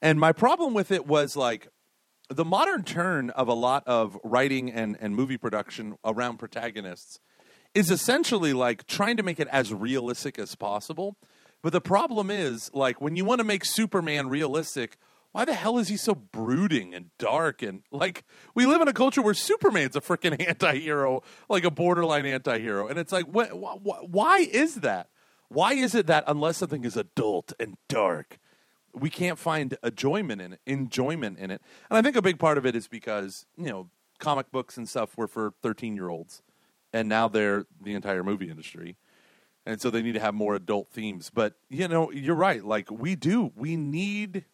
And my problem with it was like the modern turn of a lot of writing and, and movie production around protagonists is essentially like trying to make it as realistic as possible. But the problem is, like, when you want to make Superman realistic, why the hell is he so brooding and dark? And like, we live in a culture where Superman's a freaking (laughs) anti hero, like a borderline anti hero. And it's like, wh- wh- wh- why is that? Why is it that unless something is adult and dark, we can't find enjoyment in it, enjoyment in it. And I think a big part of it is because you know comic books and stuff were for thirteen year olds, and now they're the entire movie industry, and so they need to have more adult themes. But you know, you're right. Like we do, we need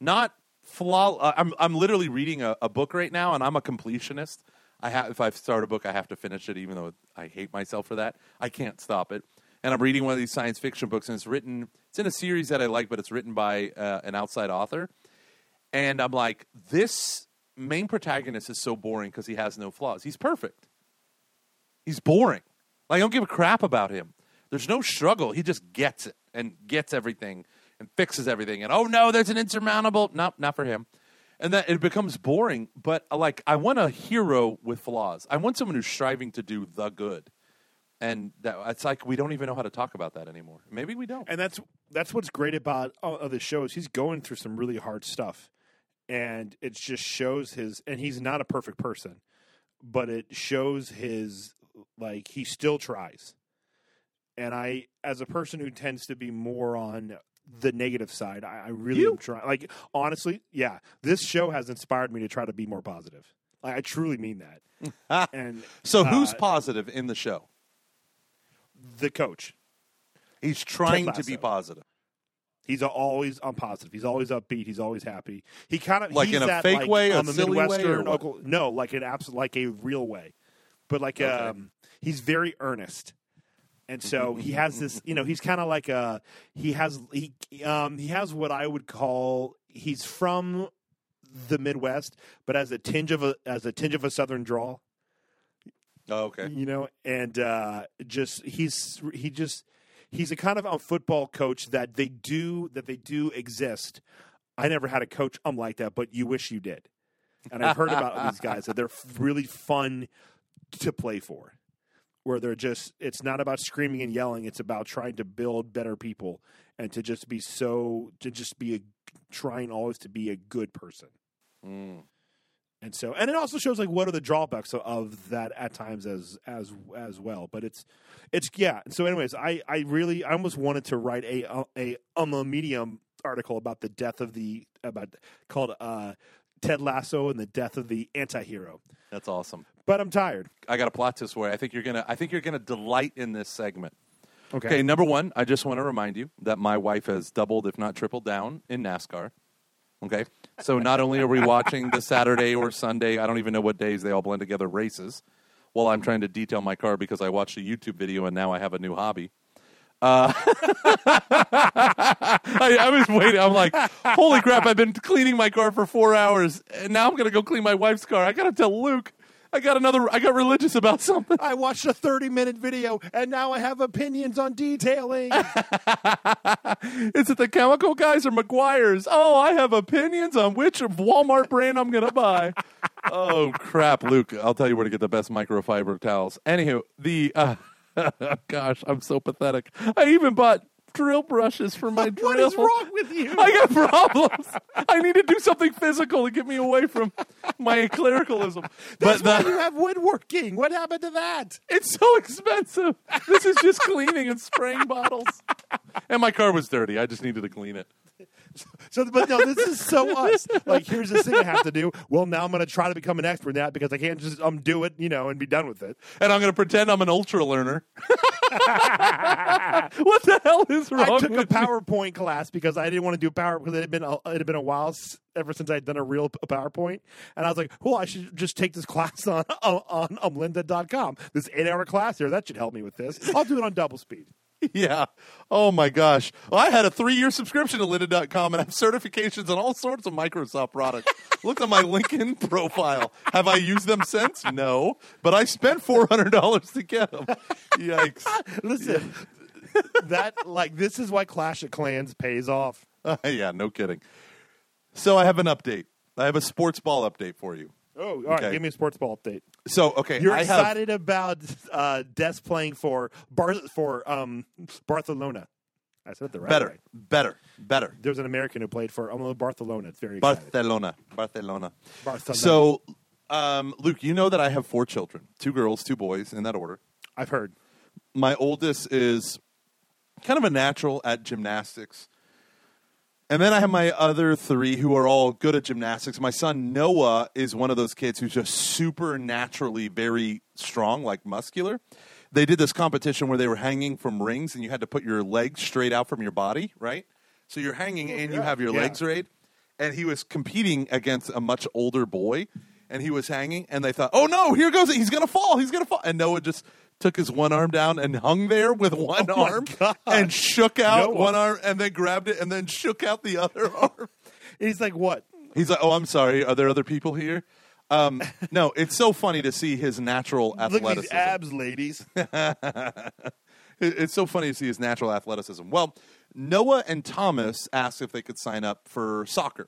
not flaw. Uh, I'm I'm literally reading a, a book right now, and I'm a completionist. I have if I start a book, I have to finish it, even though I hate myself for that. I can't stop it. And I'm reading one of these science fiction books, and it's written. It's in a series that I like, but it's written by uh, an outside author. And I'm like, this main protagonist is so boring because he has no flaws. He's perfect. He's boring. Like I don't give a crap about him. There's no struggle. He just gets it and gets everything and fixes everything. And oh no, there's an insurmountable. Nope, not for him. And then it becomes boring. But uh, like, I want a hero with flaws. I want someone who's striving to do the good. And that, it's like we don't even know how to talk about that anymore. Maybe we don't. and that's that's what's great about uh, the show is he's going through some really hard stuff, and it just shows his. And he's not a perfect person, but it shows his like he still tries. And I, as a person who tends to be more on the negative side, I, I really You? am trying. Like honestly, yeah, this show has inspired me to try to be more positive. Like, I truly mean that. (laughs) and So who's uh, positive in the show? the coach? He's trying to be positive. He's always on positive. He's always upbeat. He's always happy. He kind of Like he's in a that, fake like, way, a silly way, or Midwestern. Oklahoma- no, like an absolute, like a real way. But like Okay. um, he's very earnest, and so he has this. You know, he's kind of like a he has he um he has what I would call he's from the Midwest, but as a tinge of a as a tinge of a Southern drawl. Oh, okay. you know, and uh, just he's he just he's a kind of a football coach that they do that they do exist. I never had a coach I'm like that, but you wish you did. And I've heard about these guys that they're really fun to play for. Where they're just it's not about screaming and yelling, it's about trying to build better people and to just be so to just be a trying always to be a good person. Mm. And so, and it also shows like what are the drawbacks of, that at times as as as well. But it's it's yeah. So, anyways, I I really I almost wanted to write a a um, a medium article about the death of the about called uh, Ted Lasso and the death of the antihero. That's awesome. But I'm tired. I got a plot for you. I think you're gonna. I think you're gonna delight in this segment. Okay. Okay, number one, I just want to remind you that my wife has doubled, if not tripled, down in NASCAR. Okay, so not only are we watching the Saturday or Sunday, I don't even know what days they all blend together races, while I'm trying to detail my car because I watched a YouTube video and now I have a new hobby. Uh, (laughs) I, I was waiting. I'm like, holy crap! I've been cleaning my car for four hours, and now I'm gonna go clean my wife's car. I gotta tell Luke. I got another. I got religious about something. I watched a 30 minute video and now I have opinions on detailing. (laughs) Is it the chemical guys or Meguiar's? Oh, I have opinions on which Walmart brand I'm going to buy. (laughs) oh, crap, Luke. I'll tell you where to get the best microfiber towels. Anywho, the. Uh, (laughs) gosh, I'm so pathetic. I even bought drill brushes for my (laughs) drill. what is wrong with you? I got problems. I need to do something physical to get me away from my clericalism. That's but why the, you have woodworking. What happened to that? it's so expensive. This is just cleaning and spraying bottles. And my car was dirty. I just needed to clean it. (laughs) So, but no, this is so us. Like, here's this thing I have to do. Well, now I'm going to try to become an expert in that because I can't just um do it, you know, and be done with it. And I'm going to pretend I'm an ultra learner. (laughs) what the hell is wrong I took a with me? PowerPoint class because I didn't want to do power because it had been a, it had been a while ever since I'd done a real PowerPoint, and I was like, well, I should just take this class on (laughs) on, on umlinda.com. This eight hour class here that should help me with this. I'll do it on double speed. (laughs) Yeah. Oh my gosh. Well, I had a three year subscription to Lynda.com and I have certifications on all sorts of Microsoft products. Look at my LinkedIn (laughs) profile. Have I used them since? No. But I spent $400 to get them. Yikes. (laughs) Listen, that like this is why Clash of Clans pays off. yeah, no kidding. So I have an update. I have a sports ball update for you. Oh, all right. Okay. Give me a sports ball update. So, okay. You're I have, excited about uh, Des playing for Bar- for um, Barcelona. I said the right better, way. better, better. There's an American who played for um, Barcelona. It's very. Barcelona. Barcelona. Barcelona. So, um, Luke, you know that I have four children two girls, two boys, in that order. I've heard. My oldest is kind of a natural at gymnastics. And then I have my other three who are all good at gymnastics. My son Noah is one of those kids who's just supernaturally very strong, like muscular. They did this competition where they were hanging from rings and you had to put your legs straight out from your body, right? So you're hanging oh, and you have your Yeah. legs right. And he was competing against a much older boy and he was hanging and they thought, oh no, here goes it. He's going to fall. He's going to fall. And Noah just took his one arm down and hung there with one Oh arm and shook out Noah. one arm and then grabbed it and then shook out the other (laughs) arm. He's like, what? He's like, "Oh, I'm sorry. Are there other people here?" Um, no, it's so funny to see his natural athleticism. (laughs) Look at these abs, ladies. (laughs) It's so funny to see his natural athleticism. Well, Noah and Thomas asked if they could sign up for soccer.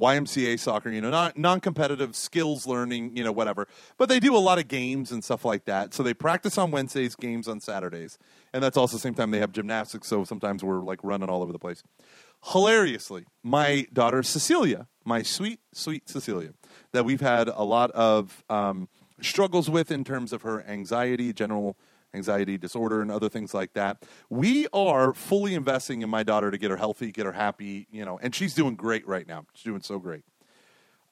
YMCA soccer, you know, non- non-competitive skills learning, you know, whatever. But they do a lot of games and stuff like that. So they practice on Wednesdays, games on Saturdays. And that's also the same time they have gymnastics, so sometimes we're like running all over the place. Hilariously, my daughter Cecilia, my sweet, sweet Cecilia, that we've had a lot of um, struggles with in terms of her anxiety, general anxiety disorder, and other things like that. We are fully investing in my daughter to get her healthy, get her happy, you know, and she's doing great right now. She's doing so great.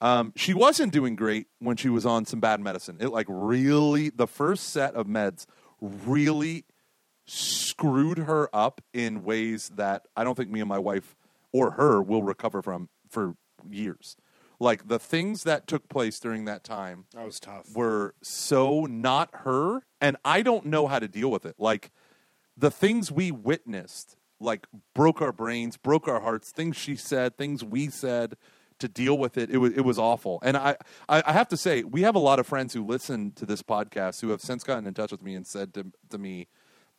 Um, she wasn't doing great when she was on some bad medicine. It like really, the first set of meds really screwed her up in ways that I don't think me and my wife or her will recover from for years. Like the things that took place during that time That was tough. were so not her and I don't know how to deal with it. Like the things we witnessed like broke our brains, broke our hearts, things she said, things we said to deal with it. It was it was awful. And I, I, I have to say, we have a lot of friends who listen to this podcast who have since gotten in touch with me and said to, to me,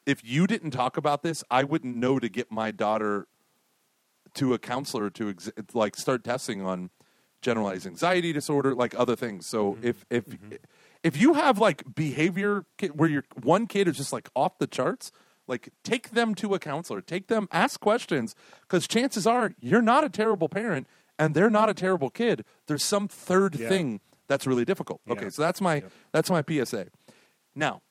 if you didn't talk about this, I wouldn't know to get my daughter to a counselor to ex- like start testing on generalized anxiety disorder, like other things. So mm-hmm. if if mm-hmm. If you have like behavior where your one kid is just like off the charts, like take them to a counselor, take them, ask questions, because chances are you're not a terrible parent and they're not a terrible kid. There's some third Yeah. thing that's really difficult. Okay, so that's my that's my PSA. Now,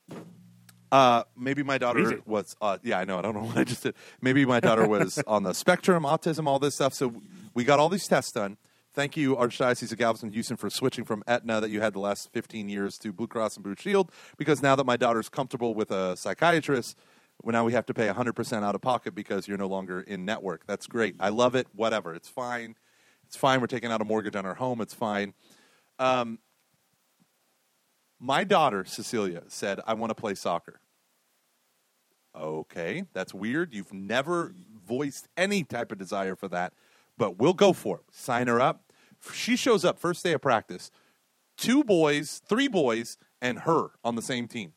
uh, maybe my daughter Easy. was. Uh, yeah, I know. I don't know (laughs) what I just did. Maybe my daughter was (laughs) on the spectrum, autism, all this stuff. So we got all these tests done. Thank you, Archdiocese of Galveston, Houston, for switching from Aetna that you had the last 15 years to Blue Cross and Blue Shield. Because now that my daughter's comfortable with a psychiatrist, well, now we have to pay 100% out of pocket because you're no longer in network. That's great. I love it. Whatever. It's fine. It's fine. We're taking out a mortgage on our home. It's fine. Um, my daughter, Cecilia, said, I want to play soccer. Okay, that's weird. You've never voiced any type of desire for that, but we'll go for it. Sign her up. She shows up first day of practice. Two boys, three boys, and her on the same team.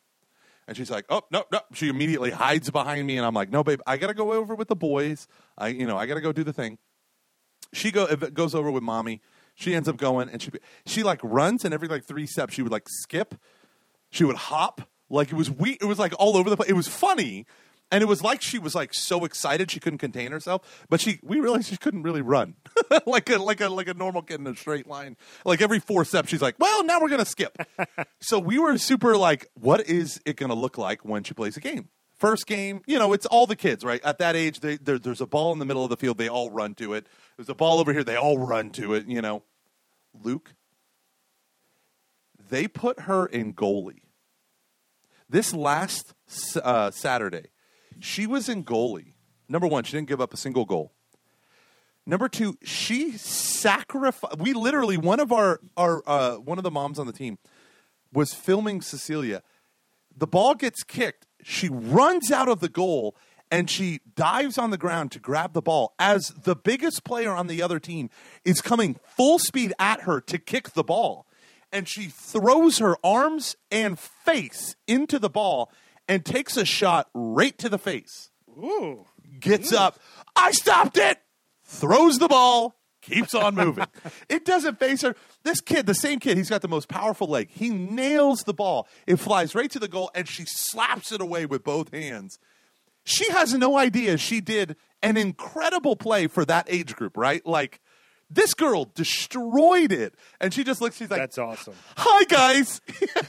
And she's like, "Oh no, no!" She immediately hides behind me, and I'm like, "No, babe, I gotta go over with the boys. I, you know, I gotta go do the thing." She go goes over with mommy. She ends up going, and she she like runs, and every like three steps, she would like skip. She would hop like it was we. It was like all over the place. It was funny, and it was like she was like so excited she couldn't contain herself. But she we realized she couldn't really run (laughs) like a like a like a normal kid in a straight line. Like every four steps, she's like, "Well, now we're gonna skip." (laughs) so we were super like, "What is it gonna look like when she plays a game?" First game, you know, it's all the kids, right? At that age, they, there's a ball in the middle of the field. They all run to it. There's a ball over here. They all run to it. You know, Luke. They put her in goalie. This last uh, Saturday, she was in goalie. Number one, she didn't give up a single goal. Number two, she sacrificed. We literally one of our our uh, one of the moms on the team was filming Cecilia. The ball gets kicked. She runs out of the goal and she dives on the ground to grab the ball as the biggest player on the other team is coming full speed at her to kick the ball. And she throws her arms and face into the ball and takes a shot right to the face Ooh. gets mm. up. I stopped it. Throws the ball. Keeps on moving. (laughs) it doesn't face her. This kid, the same kid, he's got the most powerful leg. He nails the ball. It flies right to the goal, and she slaps it away with both hands. She has no idea she did an incredible play for that age group, right? Like, this girl destroyed it. And she just looks, she's like, That's awesome. Hi, guys.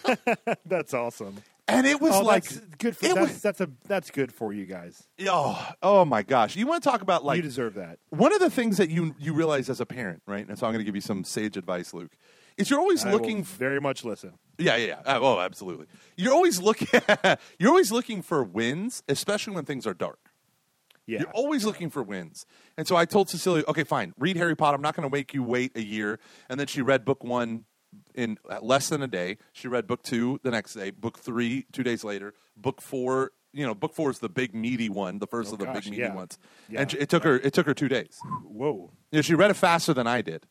(laughs) (laughs) That's awesome. And it was Oh, like that's good for that's, was- that's a that's good for you guys. oh, oh my gosh! You want to talk about like you deserve that. one of the things that you you realize as a parent, right? And so I'm going to give you some sage advice, Luke. Is you're always I looking very much listen. Yeah, yeah, yeah. Oh, absolutely. You're always looking. (laughs) you're always looking for wins, especially when things are dark. Yeah. You're always looking for wins. And so I told Cecilia, okay, fine, read Harry Potter. I'm not going to make you wait a year. And then she read book one in uh, less than a day. She read book two the next day. Book three two days later. Book four. You know, book four is the big meaty one, the first Oh, of the gosh, big meaty yeah. ones. Yeah. And it took her. It took her two days. Whoa. You know, she read it faster than I did.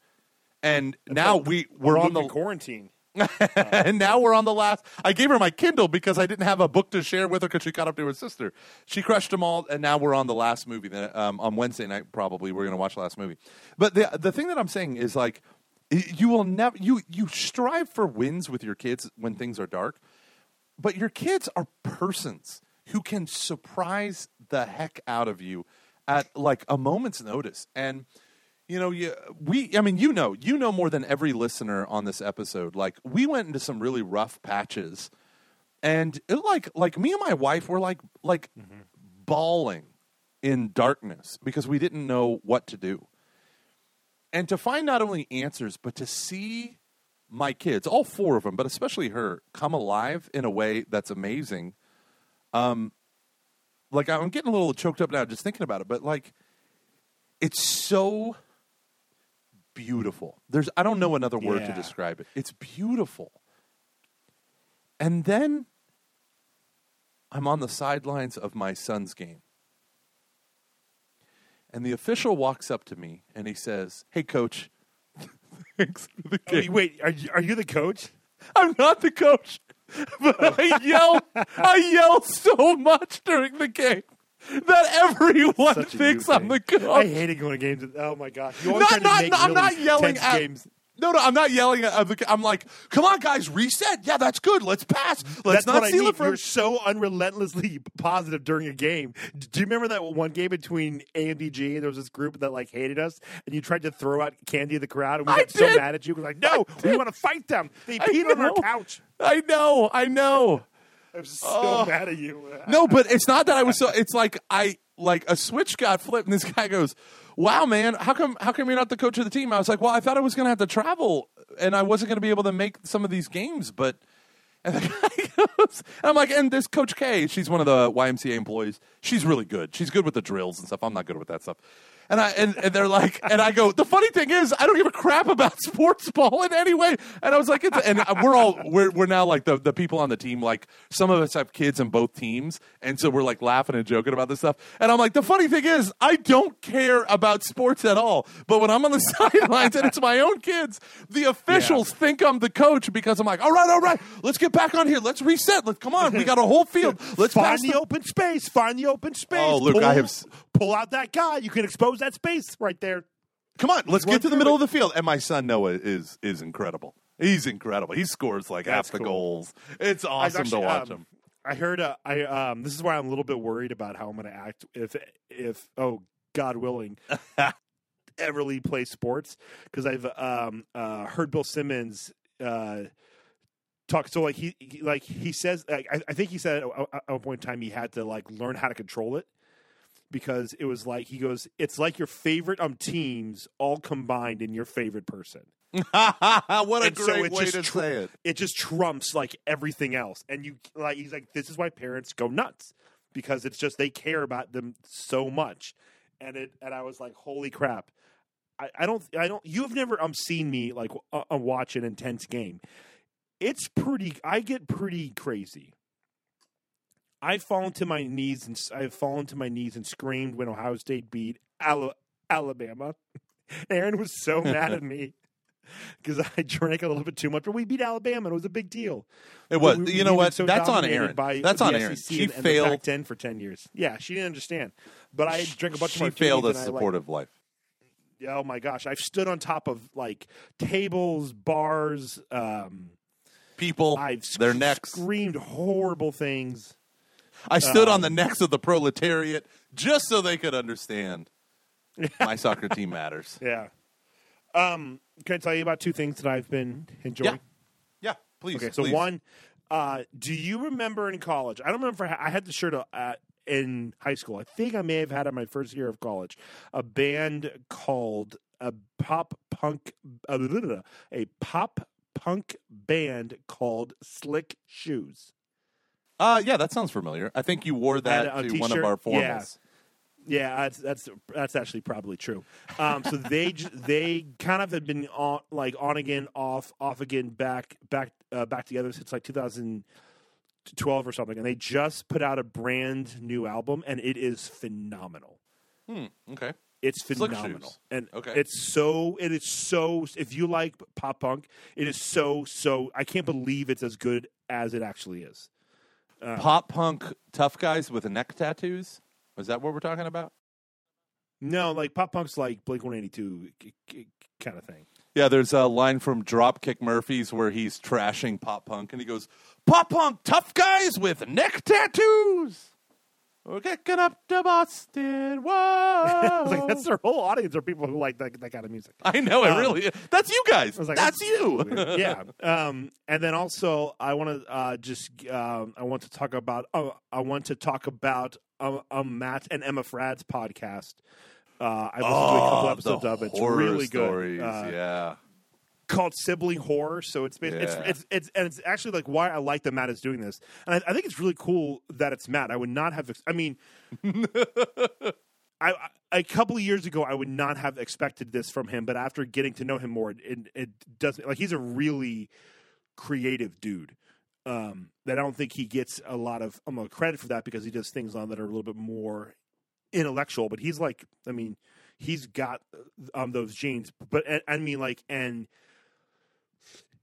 And now we we're on the quarantine. (laughs) and now we're on the last. I gave her my Kindle because I didn't have a book to share with her because she caught up to her sister. She crushed them all, and now we're on the last movie. That um, on Wednesday night, probably we're going to watch the last movie. But the the thing that I'm saying is like, you will never you you strive for wins with your kids when things are dark, but your kids are persons who can surprise the heck out of you at like a moment's notice. And you know you, we i mean you know you know more than every listener on this episode. Like we went into some really rough patches and it like like me and my wife were like like mm-hmm. bawling in darkness because we didn't know what to do and to find not only answers but to see my kids all four of them but especially her come alive in a way that's amazing. Um like i'm getting a little choked up now just thinking about it but like it's so beautiful. There's i don't know another word to describe it. It's beautiful. And then i'm on the sidelines of my son's game and the official walks up to me and he says hey coach (laughs) thanks for the Oh, game wait, are you, are you the coach? I'm not the coach, (laughs) but I yell, I yell so much during the game that everyone thinks I'm the coach. I hated going to games. Oh my gosh! You Not, not, not- I'm not yelling at. games. No, no, I'm not yelling at. I'm- I'm like, come on, guys, reset. Yeah, that's good. Let's pass. Let's That's not what I steal it from. You're so unrelentlessly (laughs) positive during a game. Do you remember that one game between A and BG? There was this group that like hated us, and you tried to throw out candy at the crowd, and we I got so mad at you. We're like, no, we want to fight them. They peed on our couch. I know, I know. (laughs) I was so Oh. mad at you. No, but it's not that I was so. It's like I like a switch got flipped, and this guy goes, "Wow, man, how come how come you're not the coach of the team?" I was like, "Well, I thought I was going to have to travel, and I wasn't going to be able to make some of these games." But (laughs) and goes, I'm like, and this Coach K, she's one of the YMCA employees. She's really good. She's good with the drills and stuff. I'm not good with that stuff. And I and, and they're like, and I go, the funny thing is, I don't give a crap about (laughs) sports ball in any way. And I was like, it's, and we're all we're we're now like the the people on the team. Like some of us have kids in both teams, and so we're like laughing and joking about this stuff. And I'm like, the funny thing is, I don't care about sports at all. But when I'm on the (laughs) sidelines and it's my own kids, the officials think I'm the coach because I'm like, all right, all right, let's get back on here. Let's reset. Let's come on. We got a whole field. Let's find pass the the- open space. Find the open oh, space. Oh, look, pull, I have pull out that guy. You can expose that space right there. Come on, let's Run get to the through middle it. of the field. And my son Noah is is incredible. He's incredible. He scores like That's half the cool. goals. It's awesome actually, to watch um, him. I heard. Uh, I um. This is why I'm a little bit worried about how I'm going to act if if oh God willing. (laughs) Everly plays sports because I've um uh heard Bill Simmons uh talk so like he, he like he says like, I, I think he said at, at one point in time he had to like learn how to control it because it was like he goes it's like your favorite um teams all combined in your favorite person. (laughs) What a and great it way just to tr- say it. it just trumps like everything else. And you like he's like this is why parents go nuts because it's just they care about them so much. And it and i was like holy crap. I, I don't i don't you've never um seen me like uh, watch an intense game. It's pretty i get pretty crazy i've fallen to my knees and i've fallen to my knees and screamed when ohio state beat alabama (laughs) aaron was so mad at me (laughs) because I drank a little bit too much, but we beat Alabama. and It was a big deal. It was. We- you know what? so That's on Aaron. That's on Aaron. She and, and failed. the Pac-10 for ten years. Yeah, she didn't understand. But I drank a bunch She of failed a and I, like, supportive life. oh my gosh, I've stood on top of like tables, bars. Um, People, I've their necks. screamed horrible things. I stood on um, the necks of the proletariat just so they could understand (laughs) my soccer team matters. Yeah. Um, can I tell you about two things that I've been enjoying? Yeah. Yeah, please. Okay, so please. one, Uh, do you remember in college? I don't remember. I had the shirt uh, in high school. I think I may have had it in my first year of college. A band called a pop punk, a pop punk band called Slick Shoes. Uh, yeah, that sounds familiar. I think you wore that to one of our formals. Yeah. Yeah, that's that's that's actually probably true. Um, so they they kind of had been on like on again, off, off again, back back uh, back together since like 2012 or something, and they just put out a brand new album, and it is phenomenal. Hmm, okay. It's phenomenal, and Okay. it's so it is so. If you like pop punk, it is so so. I can't believe it's as good as it actually is. Uh, pop punk tough guys with neck tattoos. Is that what we're talking about? No, like pop punk's like Blink 182 kind of thing. Yeah, there's a line from Dropkick Murphys where he's trashing pop punk, and he goes, "Pop punk tough guys with neck tattoos." We're kicking up to Boston. (laughs) Whoa! like that's their whole audience are people who like that, that kind of music. I know it Um, really. That's you guys. I was like, that's that's you. yeah. (laughs) Um, and then also, I want to uh, just um, I want to talk about uh, I want to talk about um, um, Matt and Emma Fradd's podcast. Uh, I listened to a couple Oh, episodes of it. It's really stories, good. Uh, yeah. Called sibling horror. So it's bas- Yeah. it's it's it's and it's actually like why I like that Matt is doing this, and I, I think it's really cool that it's Matt. I would not have. I mean, (laughs) I, a couple of years ago I would not have expected this from him, but after getting to know him more, it it, it does like he's a really creative dude. Um, that I don't think he gets a lot of um, credit for that because he does things on that are a little bit more intellectual. But he's like, I mean, he's got um those genes. But and, I mean, like, and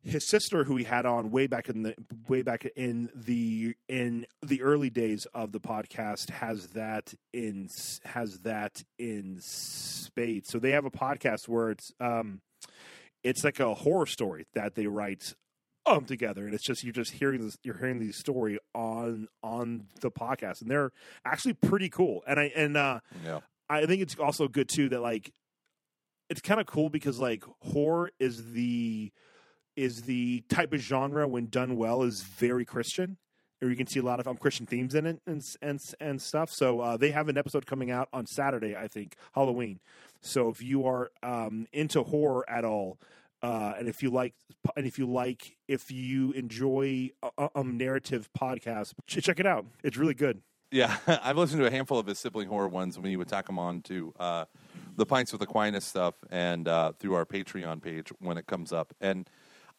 his sister, who he had on way back in the way back in the in the early days of the podcast, has that in has that in spades. So they have a podcast where it's um, it's like a horror story that they write um together and it's just you're just hearing this you're hearing the story on on the podcast and they're actually pretty cool and i and uh Yeah. i think it's also good too that like it's kind of cool because like horror is the is the type of genre when done well is very christian or you can see a lot of um, christian themes in it and and and stuff so uh, they have an episode coming out on saturday i think halloween so if you are um, into horror at all uh, and if you like, and if you like, if you enjoy a, a narrative podcast, ch- check it out. It's really good. Yeah, (laughs) I've listened to a handful of his sibling horror ones when you would tack them on to uh, the Pints with Aquinas stuff and uh, through our Patreon page when it comes up. And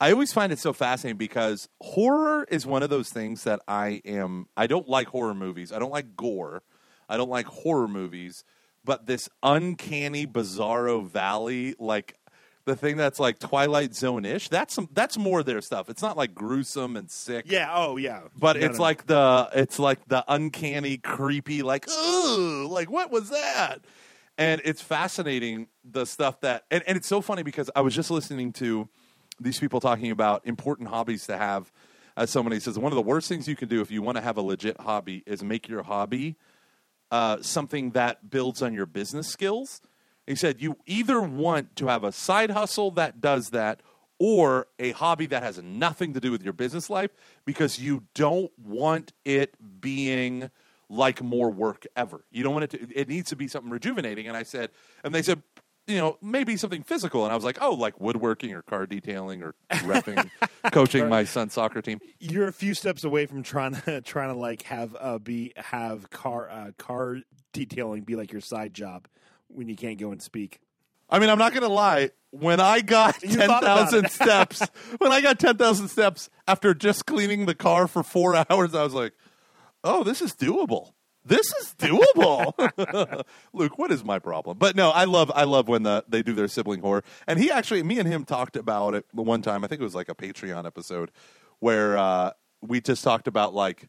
I always find it so fascinating because horror is one of those things that I am, I don't like horror movies. I don't like gore. I don't like horror movies. But this uncanny, bizarro valley, like the thing that's like Twilight Zone ish, that's some, that's more their stuff. It's not like gruesome and sick Yeah. Oh, yeah. but No, it's no, like the it's like the uncanny, creepy, like ooh, like what was that? And it's fascinating the stuff that and, and it's so funny because I was just listening to these people talking about important hobbies to have. As somebody says, one of the worst things you can do if you want to have a legit hobby is make your hobby uh, something that builds on your business skills. He said you either want to have a side hustle that does that or a hobby that has nothing to do with your business life because you don't want it being like more work ever. You don't want it to it needs to be something rejuvenating and I said and they said you know, maybe something physical. And I was like, oh, like woodworking or car detailing or repping, (laughs) coaching my son's soccer team. you're a few steps away from trying to (laughs) trying to like have uh, be have car uh, car detailing be like your side job when you can't go and speak. I mean, I'm not going to lie. When I got You 10,000 (laughs) steps, when I got 10,000 steps after just cleaning the car for four hours, I was like, oh, this is doable. This is doable. (laughs) Luke, what is my problem? But no, I love I love when the, they do their sibling horror. And he actually, me and him talked about it the one time. I think it was like a Patreon episode where uh, we just talked about like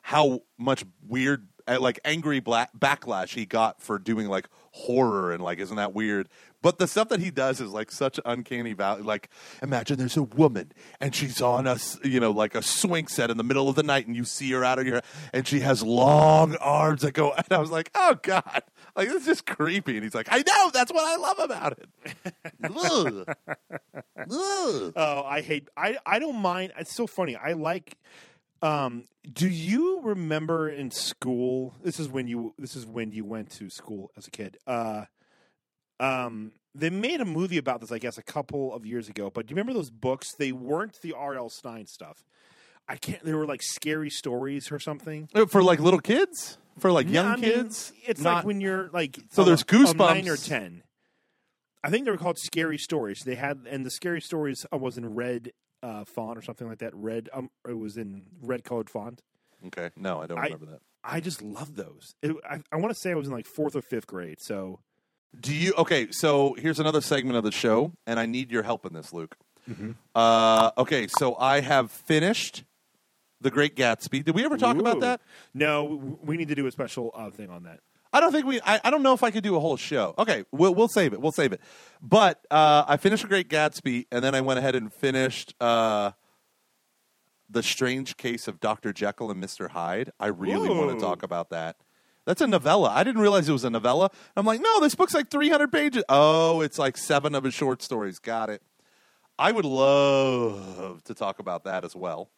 how much weird Uh, like angry black backlash he got for doing like horror and like isn't that weird but the stuff that he does is like such uncanny valley like imagine there's a woman and she's on a you know like a swing set in the middle of the night and you see her out of your and she has long arms that go (laughs) and i was like oh god like this is just creepy and he's like i know that's what i love about it (laughs) Ugh. Ugh. Oh, I hate. I I don't mind. It's so funny. I like Um, do you remember in school? This is when you. This is when you went to school as a kid. Uh, um, they made a movie about this, I guess, a couple of years ago. But do you remember those books? They weren't the R.L. Stine stuff. I can't. They were like scary stories or something. Uh, For like little kids? For like young I mean, kids? it's Not- like when you're like So there's of nine or ten. I think they were called scary stories. They had and the scary stories uh, was in red uh, font or something like that. Red. Um, it was in red colored font. Okay. No, I don't I- remember that. I just love those. It, I, I want to say I was in like fourth or fifth grade. So Do you okay? So here's another segment of the show, and I need your help in this, Luke. Mm-hmm. Uh, okay, so I have finished The Great Gatsby. Did we ever talk about that? No, we need to do a special uh, thing on that. I don't think we. I, I don't know if I could do a whole show. Okay, we'll we'll save it. We'll save it. But uh, I finished a Great Gatsby, and then I went ahead and finished uh, The Strange Case of Doctor Jekyll and Mister Hyde. I really want to talk about that. That's a novella. I didn't realize it was a novella. I'm like, no, this book's like 300 pages. Oh, it's like seven of his short stories. Got it. I would love to talk about that as well.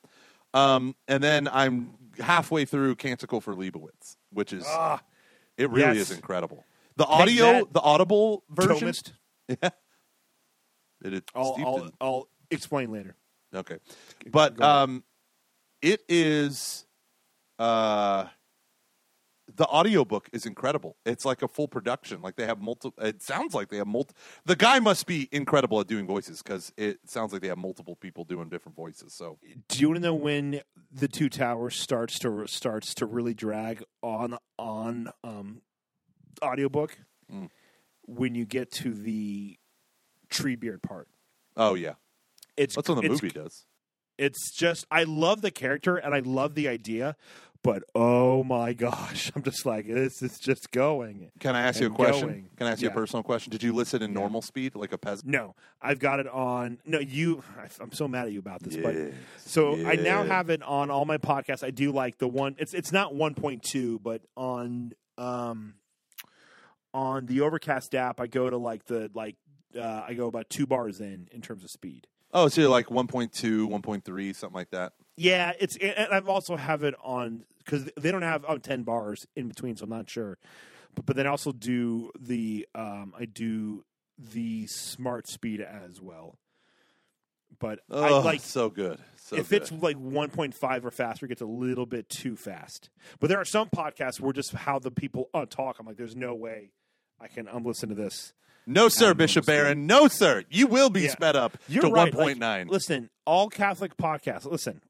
Um, and then I'm halfway through Canticle for Leibowitz, which is it really yes. is incredible. The audio, the audible version. Yeah. (laughs) It I'll, I'll, I'll explain later. Okay. But um it is uh the audiobook is incredible. It's like a full production. Like they have multiple it sounds like they have multi The guy must be incredible at doing voices cuz it sounds like they have multiple people doing different voices. So Do you want to know when the Two Towers starts to starts to really drag on on um, audiobook? Mm. When you get to the Treebeard part, oh yeah. it's That's what the movie does. It's just I love the character and I love the idea, but oh my gosh, (laughs) I'm just like this is just going. Can I ask you a question? going. Can I ask you a personal question? Did you listen in normal speed like a peasant? No, I've got it on. No, you. I'm so mad at you about this, but Yes, so I now have it on all my podcasts. I do like the one. It's it's not 1.2, but on um on the Overcast app, I go to like the like uh, I go about two bars in in terms of speed. Oh, so you're like 1.2, 1.3, something like that. Yeah, it's and I've also have it on because they don't have oh, 10 bars in between, so I'm not sure. But, but then I also do the um I do the smart speed as well. But I Oh, like so good. So if good. it's like 1.5 or faster, it gets a little bit too fast. But there are some podcasts where just how the people uh, talk, I'm like, there's no way I can um, listen to this. No, sir, Bishop Barron. No, sir. You will be Yeah. sped up You're to right. 1.9. Like, listen, all Catholic podcasts. Listen,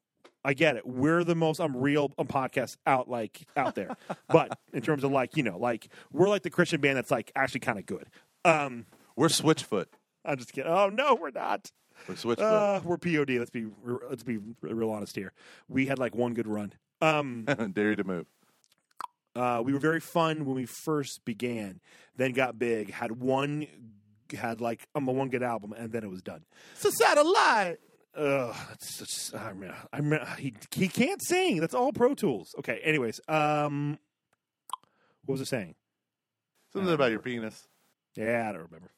I get it. We're the most um, real um, podcast out like out there. (laughs) but in terms of like you know, like we're like the Christian band that's like actually kind of good. Um, We're Switchfoot. I'm just kidding. Oh no, we're not. We're Switchfoot. Uh, we're POD. Let's be let's be real honest here. We had like one good run. Um, (laughs) Dare you to move. Uh, we were very fun when we first began. Then got big. Had one, had like um, a one good album, and then it was done. It's a satellite. Ugh, that's such, I mean, I mean, he he can't sing. That's all Pro Tools. Okay. Anyways, um, what was I saying? Something about your penis. Yeah, I don't remember.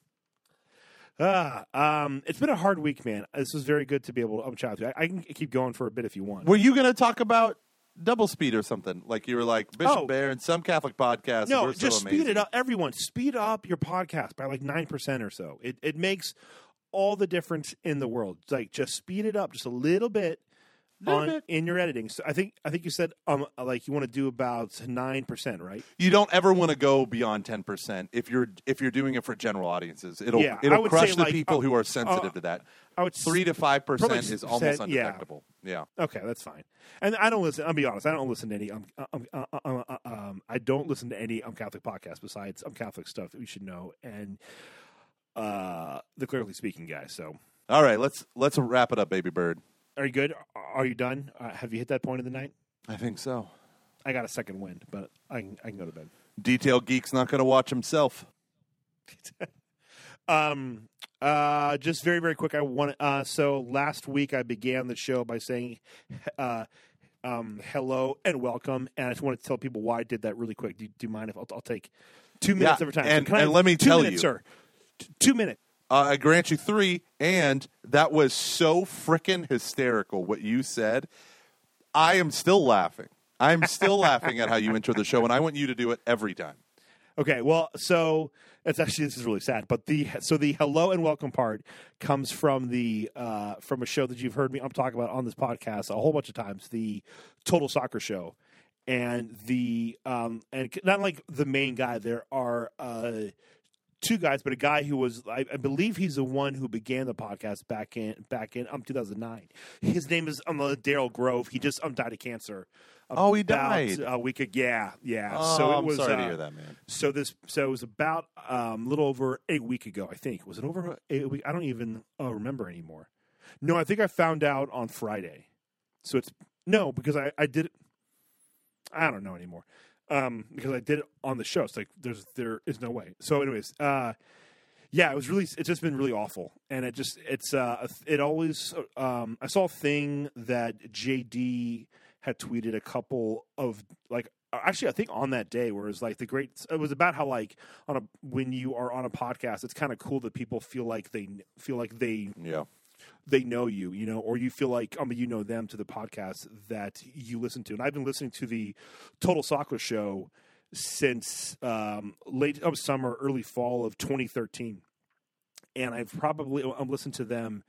Ah, um, it's been a hard week, man. This was very good to be able to um, chat with you. I, I can keep going for a bit if you want. Were you going to talk about double speed or something? Like you were like Bishop Oh. and some Catholic podcast. No, just speed it up. Everyone, speed up your podcast by like nine percent or so. It it makes all the difference in the world. Like just speed it up just a little bit Little on bit. in your editing. So I think I think you said um like you want to do about nine percent, right? You don't ever want to go beyond ten percent if you're if you're doing it for general audiences. It'll Yeah, it'll crush the like, people uh, who are sensitive uh, to that. I would Three to five percent is almost said- yeah. undetectable. Yeah. Okay, that's fine. And I don't listen. I'll be honest. I don't listen to any. Um, um, uh, uh, uh, uh, um, I don't listen to any um Catholic podcasts besides um Catholic stuff that we should know and uh the clearly speaking guy. So All right, let's let's wrap it up, baby bird. are you good? Are you done? Uh, have you hit that point of the night? I think so. I got a second wind, but I can, I can go to bed. Detail geek's not going to watch himself. (laughs) Um, uh, just very, very quick. I want uh, so last week I began the show by saying, (laughs) uh, um, hello and welcome, and I just wanted to tell people why I did that really quick. Do, do you mind if I'll, I'll take two minutes Yeah, every time? So and- I and have let me tell minutes, you- sir. T- two minutes. Uh, I grant you three, and that was so frickin' hysterical what you said. I am still laughing. I'm still laughing at how you intro the show, and I want you to do it every time. Okay, well, so it's actually this is really sad, but the so the hello and welcome part comes from the uh, from a show that you've heard me I'm talking about on this podcast a whole bunch of times, the Total Soccer Show, and the um and not like the main guy. There are uh, two guys, but a guy who was I, I believe he's the one who began the podcast back in back in um 2009. His name is um Daryl Grove. He just um died of cancer. Oh, he died. A week ago. Yeah, yeah. Oh, so it I'm was. sorry uh, to hear that, man. so this, so it was about um, a little over a week ago. I think was it over a week? I don't even uh, remember anymore. No, I think I found out on Friday. So it's no because I I did. I don't know anymore um, because I did it on the show. It's like there's there is no way. So, anyways, uh, yeah, it was really it's just been really awful, and it just it's uh it always um I saw a thing that JD had tweeted a couple of like actually I think on that day where it was like the great it was about how like on a when you are on a podcast it's kind of cool that people feel like they feel like they Yeah. They know you, you know, or you feel like um, you know them to the podcast that you listen to. And I've been listening to the Total Soccer Show since um, late of summer, early fall of 2013, and I've probably I'm listened to them,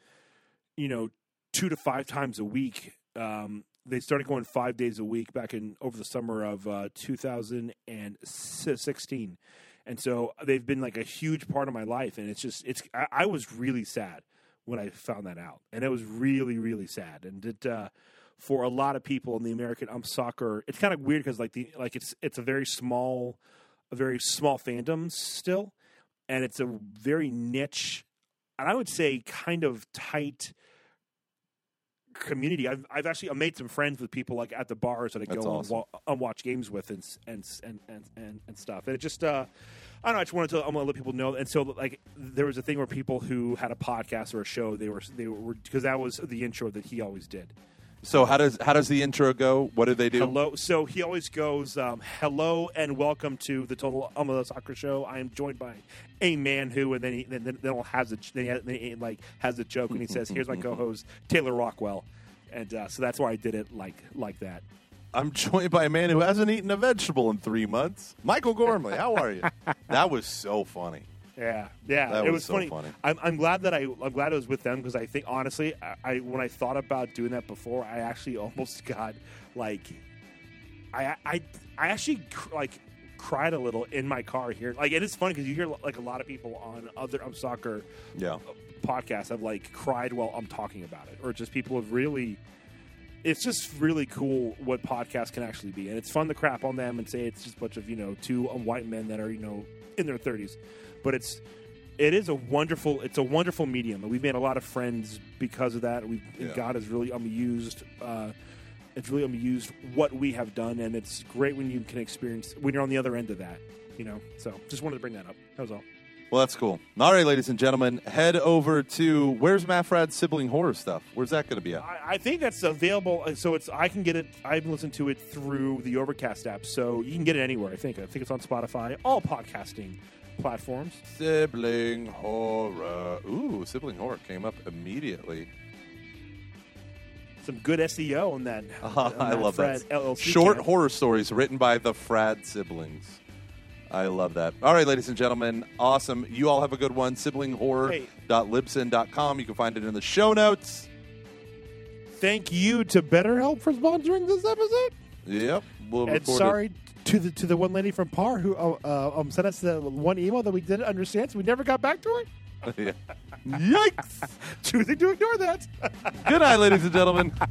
you know, two to five times a week. Um, they started going five days a week back in over the summer of uh, 2016, and so they've been like a huge part of my life. And it's just it's I, I was really sad when I found that out, and it was really really sad. And it uh, for a lot of people in the American um soccer, it's kind of weird because like the like it's it's a very small, a very small fandom still, and it's a very niche, and I would say kind of tight community. I've I've actually made some friends with people like at the bars that I That's go awesome. and, wa- and watch games with and and and and and, and stuff. And it just uh, I don't know. I just wanted to I'm gonna let people know. And so like there was a thing where people who had a podcast or a show they were they were because that was the intro that he always did. So how does how does the intro go? What do they do? Hello. So he always goes, um, "Hello and welcome to the Total Umbrella Soccer Show." I am joined by a man who, and then he then, then, has a then he, then he like has the joke and he says, "Here's my (laughs) co-host Taylor Rockwell," and uh, so that's why I did it like like that. I'm joined by a man who hasn't eaten a vegetable in three months. Michael Gormley, how are you? (laughs) that was so funny. Yeah, yeah, That it was was so funny. funny. I'm, I'm glad that I I'm glad it was with them because I think honestly, I, I when I thought about doing that before, I actually (laughs) almost got like, I I I actually cr- like cried a little in my car here. Like it is funny because you hear like a lot of people on other um, soccer Yeah. podcasts have like cried while I'm talking about it, or just people have really. It's just really cool what podcasts can actually be, and it's fun to crap on them and say it's just a bunch of you know two um, white men that are you know in their thirties, but it's it is a wonderful it's a wonderful medium, and we've made a lot of friends because of that. We Yeah. God has really um used. Uh, it's really um used what we have done, and it's great when you can experience when you're on the other end of that. You know, so just wanted to bring that up. That was all. Well, that's cool. All right, ladies and gentlemen, head over to where's Matt Fradd's sibling horror stuff? Where's that going to be at? I, I think that's available. uh, So it's I can get it. I've listened to it through the Overcast app, so you can get it anywhere. I think. I think it's on Spotify, all podcasting platforms. Sibling horror. Ooh, sibling horror came up immediately. Some good SEO on that. (laughs) on I that love Fred that. LLC Short channel. horror stories written by the Fradd siblings. I love that. All right, ladies and gentlemen, awesome. You all have a good one. Siblinghorror.libsyn.com. You can find it in the show notes. Thank you to BetterHelp for sponsoring this episode. Yep. We'll And it. sorry to the to the one lady from Par who uh, uh, um, sent us the one email that we didn't understand, so we never got back to her. (laughs) Yeah. Yikes. (laughs) Choosing to ignore that. Good night, ladies and gentlemen. (laughs)